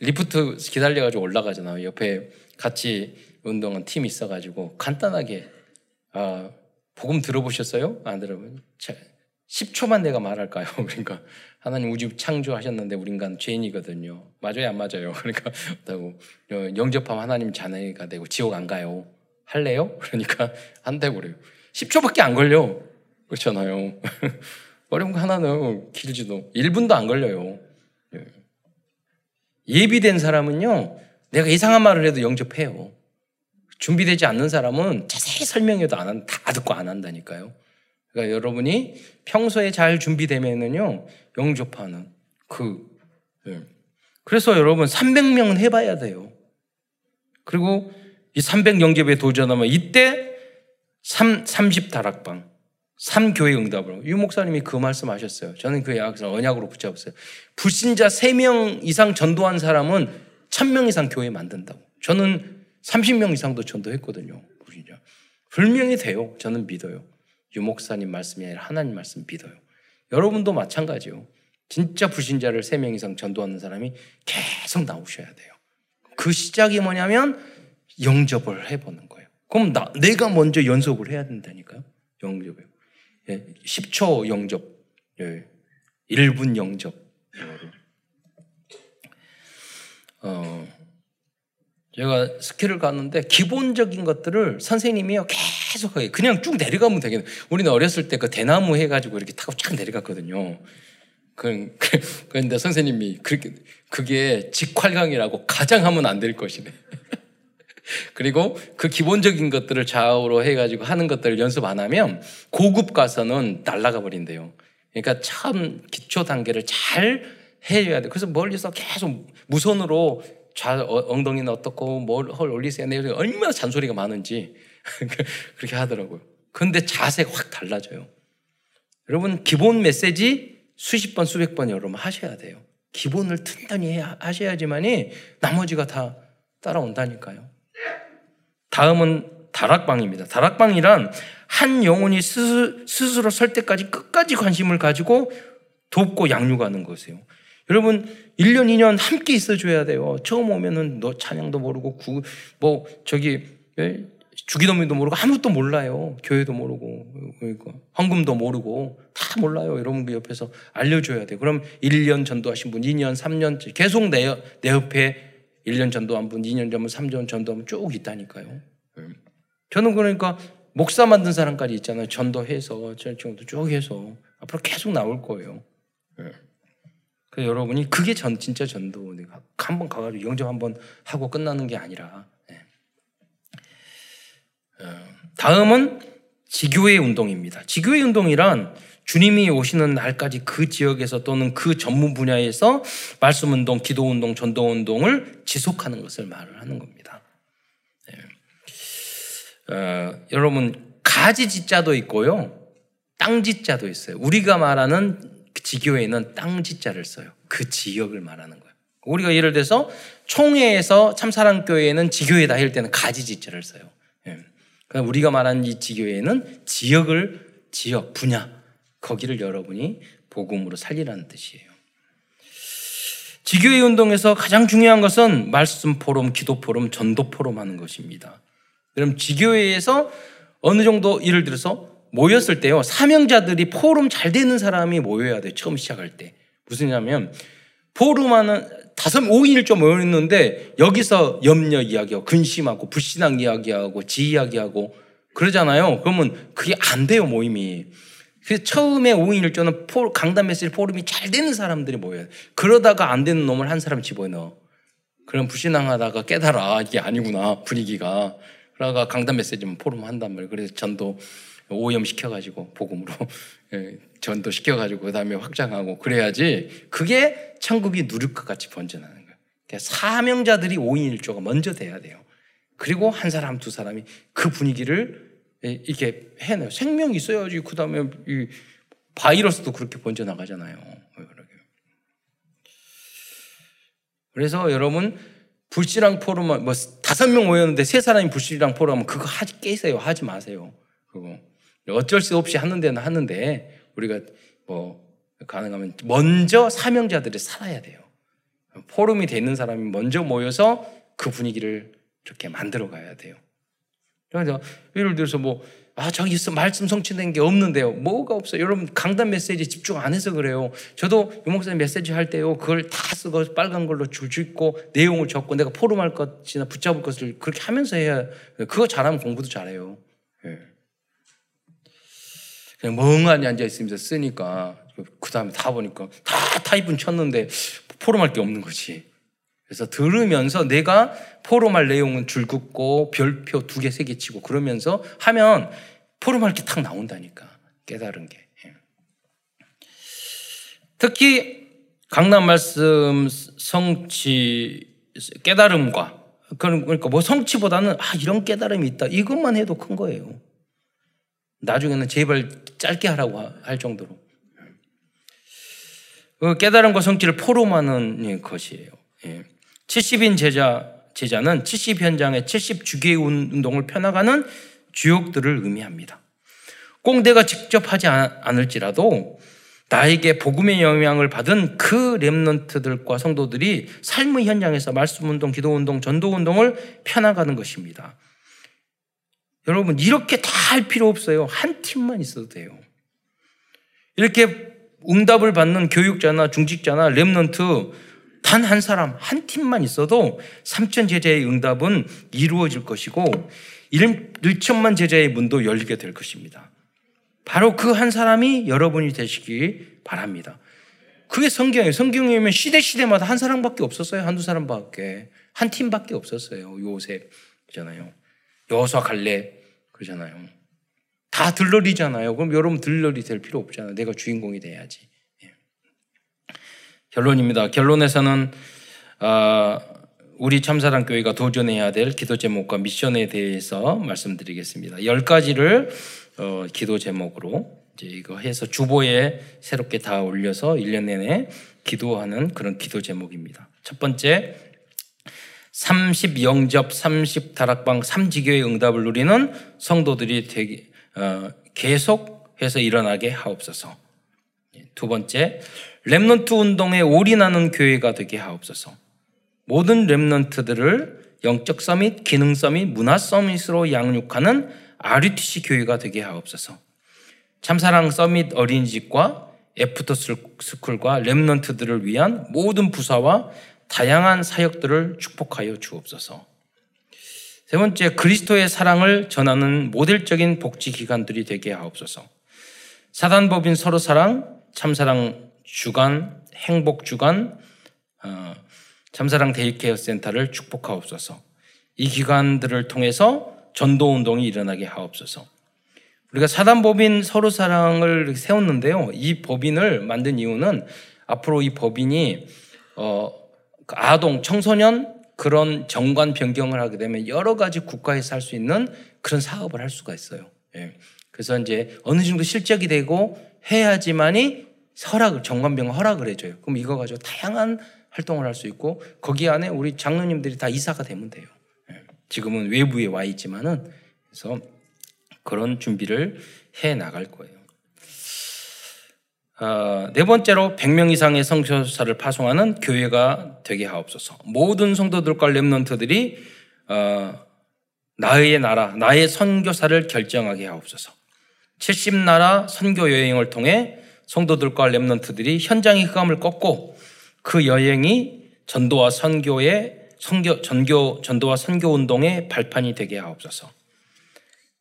리프트 기다려가지고 올라가잖아요. 옆에 같이 운동한 팀이 있어가지고 간단하게, 아, 복음 들어보셨어요? 안 들어보셨어요? 10초만 내가 말할까요? 그러니까 하나님 우주 창조하셨는데 우리 인간 죄인이거든요. 맞아요, 안 맞아요? 그러니까 다고 영접하면 하나님 자녀가 되고 지옥 안 가요. 할래요? 그러니까 한다고 그래요. 10초밖에 안 걸려. 그렇잖아요. 어려운 거 하나는 길지도 1분도 안 걸려요. 예. 예비된 사람은요, 내가 이상한 말을 해도 영접해요. 준비되지 않는 사람은 자세히 설명해도 안, 다 듣고 안 한다니까요. 그러니까 여러분이 평소에 잘 준비되면은요, 영접하는 그, 예. 그래서 여러분 300명은 해봐야 돼요. 그리고 이 300 영접에 도전하면 이때 3, 30 다락방, 3교회 응답으로. 유 목사님이 그 말씀 하셨어요. 저는 그 약속 언약으로 붙잡았어요. 불신자 3명 이상 전도한 사람은 1000명 이상 교회 만든다고. 저는 30명 이상도 전도했거든요. 불신자. 분명히 돼요. 저는 믿어요. 유 목사님 말씀이 아니라 하나님 말씀 믿어요. 여러분도 마찬가지요. 진짜 불신자를 3명 이상 전도하는 사람이 계속 나오셔야 돼요. 그 시작이 뭐냐면 영접을 해보는 거예요. 그럼 나, 내가 먼저 연습을 해야 된다니까요. 영접을. 예, 10초 영접, 예, 1분 영접. 어, 제가 스키를 갔는데 기본적인 것들을 선생님이요 계속 하게 그냥 쭉 내려가면 되겠네. 우리는 어렸을 때 그 대나무 해가지고 이렇게 타고 쫙 내려갔거든요. 그, 그, 그런데 선생님이 그렇게 그게 직활강이라고 가장 하면 안 될 것이네. 그리고 그 기본적인 것들을 좌우로 해가지고 하는 것들을 연습 안 하면 고급 가서는 날아가 버린대요. 그러니까 처음 기초 단계를 잘 해줘야 돼. 그래서 멀리서 계속 무선으로 좌, 어, 엉덩이는 어떻고 뭘 올리세요. 네, 얼마나 잔소리가 많은지 그렇게 하더라고요. 그런데 자세가 확 달라져요. 여러분 기본 메시지 수십 번 수백 번 여러분 하셔야 돼요. 기본을 튼튼히 하셔야지만이 나머지가 다 따라온다니까요. 다음은 다락방입니다. 다락방이란 한 영혼이 스스로 설 때까지 끝까지 관심을 가지고 돕고 양육하는 것이에요. 여러분 1년 2년 함께 있어줘야 돼요. 처음 오면은 너 찬양도 모르고 구, 뭐 저기 예? 주기도문도 모르고 아무것도 몰라요. 교회도 모르고 그러니까 황금도 모르고 다 몰라요. 여러분 그 옆에서 알려줘야 돼요. 그럼 1년 전도하신 분, 2년, 3년 계속 내, 내 옆에 1년 전도한 분, 2년 전도, 3년 전도하면 쭉 있다니까요. 예. 저는 그러니까 목사 만든 사람까지 있잖아요. 전도해서, 전도 쭉 해서 앞으로 계속 나올 거예요. 예. 그 여러분이 그게 전 진짜 전도. 한번 가가지고 영접 한번 하고 끝나는 게 아니라. 예. 어, 다음은 지교회 운동입니다. 지교회 운동이란 주님이 오시는 날까지 그 지역에서 또는 그 전문 분야에서 말씀 운동, 기도 운동, 전도 운동을 지속하는 것을 말을 하는 겁니다. 네. 어, 여러분 가지 지자도 있고요, 땅 지자도 있어요. 우리가 말하는 지교회는 땅 지자를 써요. 그 지역을 말하는 거예요. 우리가 예를 들어서 총회에서 참사랑교회는 지교회다 할 때는 가지 지자를 써요. 네. 우리가 말하는 이 지교회는 지역을 지역 분야 거기를 여러분이 복음으로 살리라는 뜻이에요. 지교회 운동에서 가장 중요한 것은 말씀 포럼, 기도 포럼, 전도 포럼 하는 것입니다. 그럼 지교회에서 어느 정도 예를 들어서 모였을 때요, 사명자들이 포럼 잘 되는 사람이 모여야 돼요. 처음 시작할 때. 무슨냐면, 포럼 하는 다섯, 5인 1조 모였는데, 여기서 염려 이야기하고, 근심하고, 불신앙 이야기하고, 지 이야기하고, 그러잖아요. 그러면 그게 안 돼요, 모임이. 그래서 처음에 5인 1조는 강단 메시지 포럼이 잘 되는 사람들이 모여요. 그러다가 안 되는 놈을 한 사람 집어넣어. 그럼 불신앙하다가 깨달아. 이게 아니구나. 분위기가. 그러다가 강단 메시지만 포럼 한단 말이에요. 그래서 전도 오염시켜가지고 복음으로 예, 전도 시켜가지고 그 다음에 확장하고 그래야지 그게 천국이 누릴 것 같이 번져나는 거예요. 그러니까 사명자들이 5인 1조가 먼저 돼야 돼요. 그리고 한 사람 두 사람이 그 분위기를 예, 이렇게 해내요. 생명이 있어야지. 그 다음에 바이러스도 그렇게 번져 나가잖아요. 그래서 여러분 불신앙 포럼 뭐 다섯 명 모였는데 세 사람이 불신앙 포럼하면 그거 하지 깨세요. 하지 마세요. 그거 어쩔 수 없이 하는 데는 하는데 우리가 뭐 가능하면 먼저 사명자들이 살아야 돼요. 포럼이 되는 사람이 먼저 모여서 그 분위기를 이렇게 만들어 가야 돼요. 그래서 예를 들어서 뭐, 아, 저기 말씀 성취된 게 없는데요. 뭐가 없어요. 여러분, 강단 메시지 집중 안 해서 그래요. 저도 유목사님 메시지 할 때요. 그걸 다 쓰고 빨간 걸로 줄 짓고 내용을 적고 내가 포럼할 것이나 붙잡을 것을 그렇게 하면서 해야, 그거 잘하면 공부도 잘해요. 예. 그냥 멍하니 앉아 있으면서 쓰니까, 그 다음에 다 보니까 다 타입은 쳤는데 포럼할 게 없는 거지. 그래서 들으면서 내가 포럼할 내용은 줄 긋고 별표 두 개, 세 개 치고 그러면서 하면 포럼할 게 탁 나온다니까. 깨달은 게. 예. 특히 강남 말씀 성취 깨달음과 그러니까 뭐 성취보다는 아 이런 깨달음이 있다 이것만 해도 큰 거예요. 나중에는 제발 짧게 하라고 할 정도로 그 깨달음과 성취를 포럼하는 것이에요. 예. 70인 제자, 제자는 70 현장의 70 주기 운동을 펴나가는 주역들을 의미합니다. 꼭 내가 직접 하지 않을지라도 나에게 복음의 영향을 받은 그 랩런트들과 성도들이 삶의 현장에서 말씀 운동, 기도 운동, 전도 운동을 펴나가는 것입니다. 여러분 이렇게 다 할 필요 없어요. 한 팀만 있어도 돼요. 이렇게 응답을 받는 교육자나 중직자나 랩런트 단 한 사람, 한 팀만 있어도 3천 제자의 응답은 이루어질 것이고 1천만 제자의 문도 열리게 될 것입니다. 바로 그 한 사람이 여러분이 되시기 바랍니다. 그게 성경이에요. 성경이면 시대 시대마다 한 사람밖에 없었어요. 한두 사람밖에. 한 팀밖에 없었어요. 요셉 그잖아요. 여호수아 갈래 그러잖아요. 다 들러리잖아요. 그럼 여러분 들러리 될 필요 없잖아요. 내가 주인공이 돼야지. 결론입니다. 결론에서는 어, 우리 참사랑 교회가 도전해야 될 기도 제목과 미션에 대해서 말씀드리겠습니다. 열 가지를 어, 기도 제목으로 이제 이거 해서 주보에 새롭게 다 올려서 1년 내내 기도하는 그런 기도 제목입니다. 첫 번째, 30 영접, 30 다락방, 3지교의 응답을 누리는 성도들이 되게, 어, 계속해서 일어나게 하옵소서. 두 번째, Remnant 운동에 올인하는 교회가 되게 하옵소서. 모든 Remnant들을 영적 summit, 기능 summit, 문화 summit으로 양육하는 RUTC 교회가 되게 하옵소서. 참사랑 summit 어린이집과 after school과 Remnant들을 위한 모든 부서와 다양한 사역들을 축복하여 주옵소서. 세 번째, 그리스도의 사랑을 전하는 모델적인 복지 기관들이 되게 하옵소서. 사단법인 서로 사랑, 참사랑 주간, 행복 주간, 어, 참사랑 데이케어 센터를 축복하옵소서. 이 기관들을 통해서 전도 운동이 일어나게 하옵소서. 우리가 사단법인 서로 사랑을 세웠는데요. 이 법인을 만든 이유는 앞으로 이 법인이 어, 그 아동, 청소년 그런 정관 변경을 하게 되면 여러 가지 국가에서 할 수 있는 그런 사업을 할 수가 있어요. 예. 그래서 이제 어느 정도 실적이 되고 해야지만이 허락을 정관병 허락을 해줘요. 그럼 이거 가지고 다양한 활동을 할 수 있고 거기 안에 우리 장로님들이 다 이사가 되면 돼요. 예. 지금은 외부에 와 있지만은 그래서 그런 준비를 해 나갈 거예요. 어, 네 번째로 100명 이상의 성교사를 파송하는 교회가 되게 하옵소서. 모든 성도들과 렘넌트들이 어, 나의 나라, 나의 선교사를 결정하게 하옵소서. 70나라 선교 여행을 통해 성도들과 렘넌트들이 현장의 흑암을 꺾고 그 여행이 전도와 선교의 선교 전교 전도와 선교 운동의 발판이 되게 하옵소서.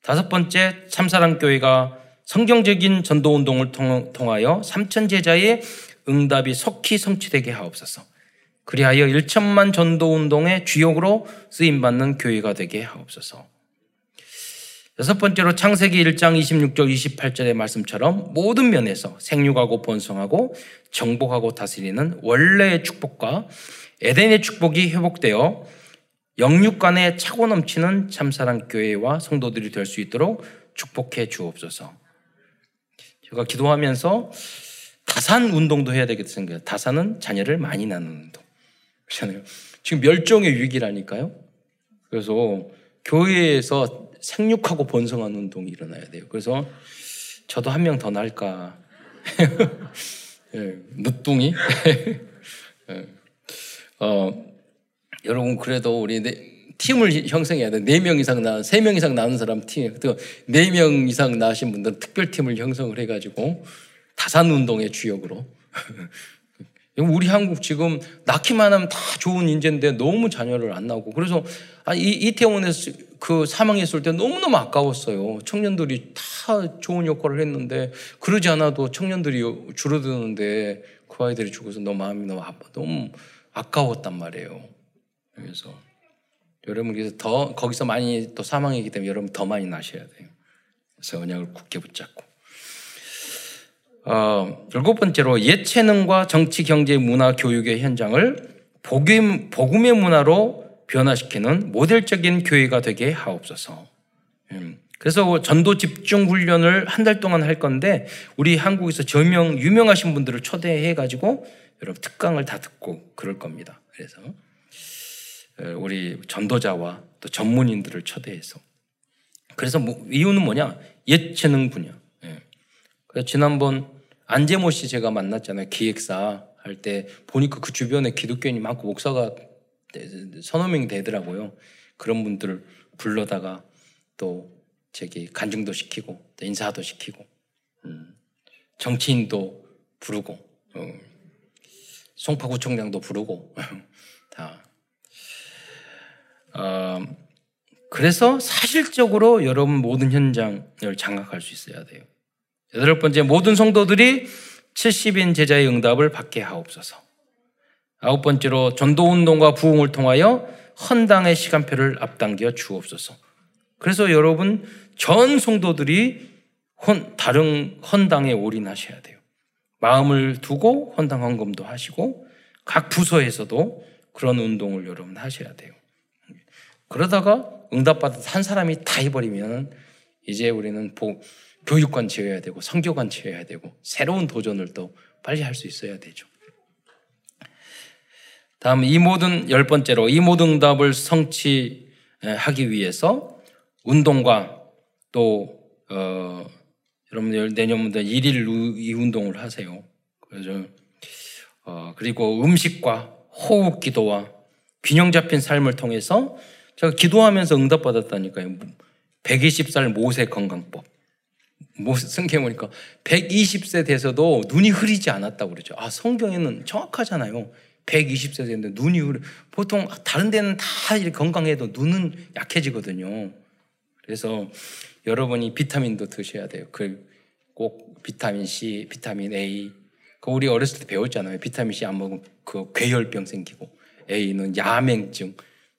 다섯 번째 참사랑 교회가 성경적인 전도 운동을 통하여 삼천 제자의 응답이 속히 성취되게 하옵소서. 그리하여 1천만 전도 운동의 주역으로 쓰임 받는 교회가 되게 하옵소서. 여섯 번째로 창세기 1장 26절 28절의 말씀처럼 모든 면에서 생육하고 번성하고 정복하고 다스리는 원래의 축복과 에덴의 축복이 회복되어 영육 간에 차고 넘치는 참사랑 교회와 성도들이 될 수 있도록 축복해 주옵소서. 제가 기도하면서 다산 운동도 해야 되겠다 생각해요. 다산은 자녀를 많이 낳는 운동. 그렇잖아요. 지금 멸종의 위기라니까요. 그래서 교회에서 생육하고 번성하는 운동이 일어나야 돼요. 그래서 저도 한 명 더 날까. 예, 늦둥이. 예. 어, 여러분 그래도 우리 네, 팀을 형성해야 돼. 네명 이상 나, 세명 이상 나는 사람 팀, 네명 이상 나신 분들은 특별팀을 형성을 해가지고 다산 운동의 주역으로. 우리 한국 지금 낳기만 하면 다 좋은 인재인데 너무 자녀를 안 낳고 그래서 아, 이, 이태원에서 그 사망했을 때 너무너무 아까웠어요. 청년들이 다 좋은 역할을 했는데 그러지 않아도 청년들이 줄어드는데 그 아이들이 죽어서 너무 마음이 너무 아파, 너무 아까웠단 말이에요. 그래서 여러분 그래서 더 거기서 많이 또 사망이기 때문에 여러분 더 많이 나셔야 돼요. 그래서 언약을 굳게 붙잡고. 어, 일곱 번째로 예체능과 정치, 경제, 문화, 교육의 현장을 복음, 복음의 문화로 변화시키는 모델적인 교회가 되게 하옵소서. 음, 그래서 전도 집중 훈련을 한 달 동안 할 건데 우리 한국에서 저명 유명하신 분들을 초대해 가지고 여러분 특강을 다 듣고 그럴 겁니다. 그래서 우리 전도자와 또 전문인들을 초대해서 그래서 뭐, 이유는 뭐냐 예체능 분야. 예. 그래서 지난번 안재모 씨 제가 만났잖아요. 기획사 할 때 보니까 그 주변에 기독교인이 많고 목사가 서너 명이 되더라고요. 그런 분들을 불러다가 또 저기 간증도 시키고 또 인사도 시키고 음, 정치인도 부르고 어, 송파구청장도 부르고 다. 어, 그래서 사실적으로 여러분 모든 현장을 장악할 수 있어야 돼요. 여덟 번째, 모든 성도들이 70인 제자의 응답을 받게 하옵소서. 아홉 번째로 전도운동과 부흥을 통하여 헌당의 시간표를 앞당겨 주옵소서. 그래서 여러분, 전 성도들이 헌, 다른 헌당에 올인하셔야 돼요. 마음을 두고 헌당 헌금도 하시고, 각 부서에서도 그런 운동을 여러분 하셔야 돼요. 그러다가 응답받아서 한 사람이 다 해버리면 이제 우리는 보, 교육관 지어야 되고 성교관 지어야 되고 새로운 도전을 또 빨리 할 수 있어야 되죠. 다음 이 모든 열 번째로 이 모든 응답을 성취하기 위해서 운동과 또 어, 여러분들 내년부터 일일 이 운동을 하세요. 그래서 어, 그리고 음식과 호흡 기도와 균형 잡힌 삶을 통해서 제가 기도하면서 응답받았다니까요. 120살 모세 건강법. 성경 보니까 120세 돼서도 눈이 흐리지 않았다고 그러죠. 아, 성경에는 정확하잖아요. 120세 됐는데 눈이 흐려. 보통 다른 데는 다 이렇게 건강해도 눈은 약해지거든요. 그래서 여러분이 비타민도 드셔야 돼요. 그 꼭 비타민 C, 비타민 A. 그 우리 어렸을 때 배웠잖아요. 비타민 C 안 먹으면 그 괴혈병 생기고 A는 야맹증.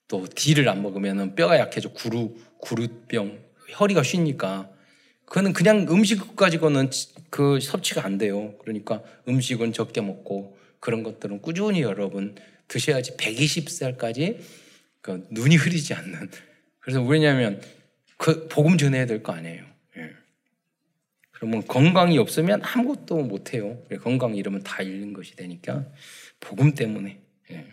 또 D를 안 먹으면 뼈가 약해져 구루 구루병, 혈이가 쉬니까 그거는 그냥 음식 가지고는 그 섭취가 안 돼요. 그러니까 음식은 적게 먹고 그런 것들은 꾸준히 여러분 드셔야지 120살까지 그 눈이 흐리지 않는. 그래서 왜냐하면 그 복음 전해야 될 거 아니에요. 예. 그러면 건강이 없으면 아무것도 못 해요. 건강 이러면 다 잃는 것이 되니까 복음 때문에. 예.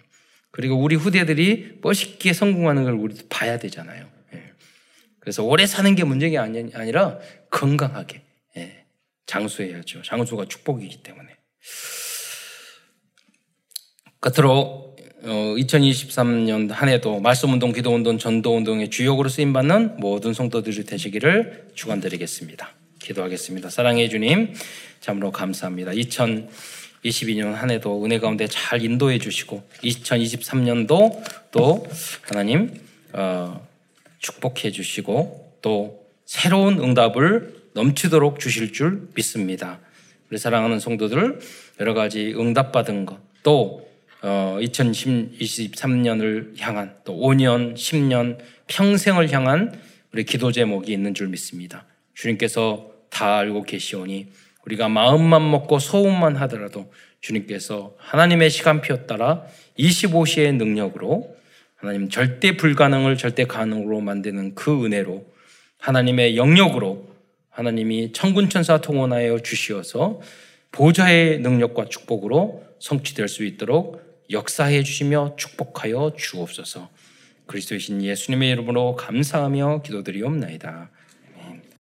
그리고 우리 후대들이 멋있게 성공하는 걸 우리도 봐야 되잖아요. 그래서 오래 사는 게 문제가 아니, 라 건강하게 예, 장수해야죠. 장수가 축복이기 때문에. 끝으로 2023년 어, 한 해도 말씀운동, 기도운동, 전도운동의 주역으로 쓰임받는 모든 성도들이 되시기를 축원드리겠습니다. 기도하겠습니다. 사랑해 주님, 참으로 감사합니다. 2022년 한 해도 은혜 가운데 잘 인도해 주시고 2023년도 또 하나님 어, 축복해 주시고 또 새로운 응답을 넘치도록 주실 줄 믿습니다. 우리 사랑하는 성도들 여러 가지 응답받은 것, 또 2023년을 어, 향한 또 5년, 10년, 평생을 향한 우리 기도 제목이 있는 줄 믿습니다. 주님께서 다 알고 계시오니 우리가 마음만 먹고 소음만 하더라도 주님께서 하나님의 시간표 따라 25시의 능력으로 하나님 절대 불가능을 절대 가능으로 만드는 그 은혜로 하나님의 영역으로 하나님이 천군 천사 통원하여 주시어서 보좌의 능력과 축복으로 성취될 수 있도록 역사해 주시며 축복하여 주옵소서. 그리스도이신 예수님의 이름으로 감사하며 기도드리옵나이다.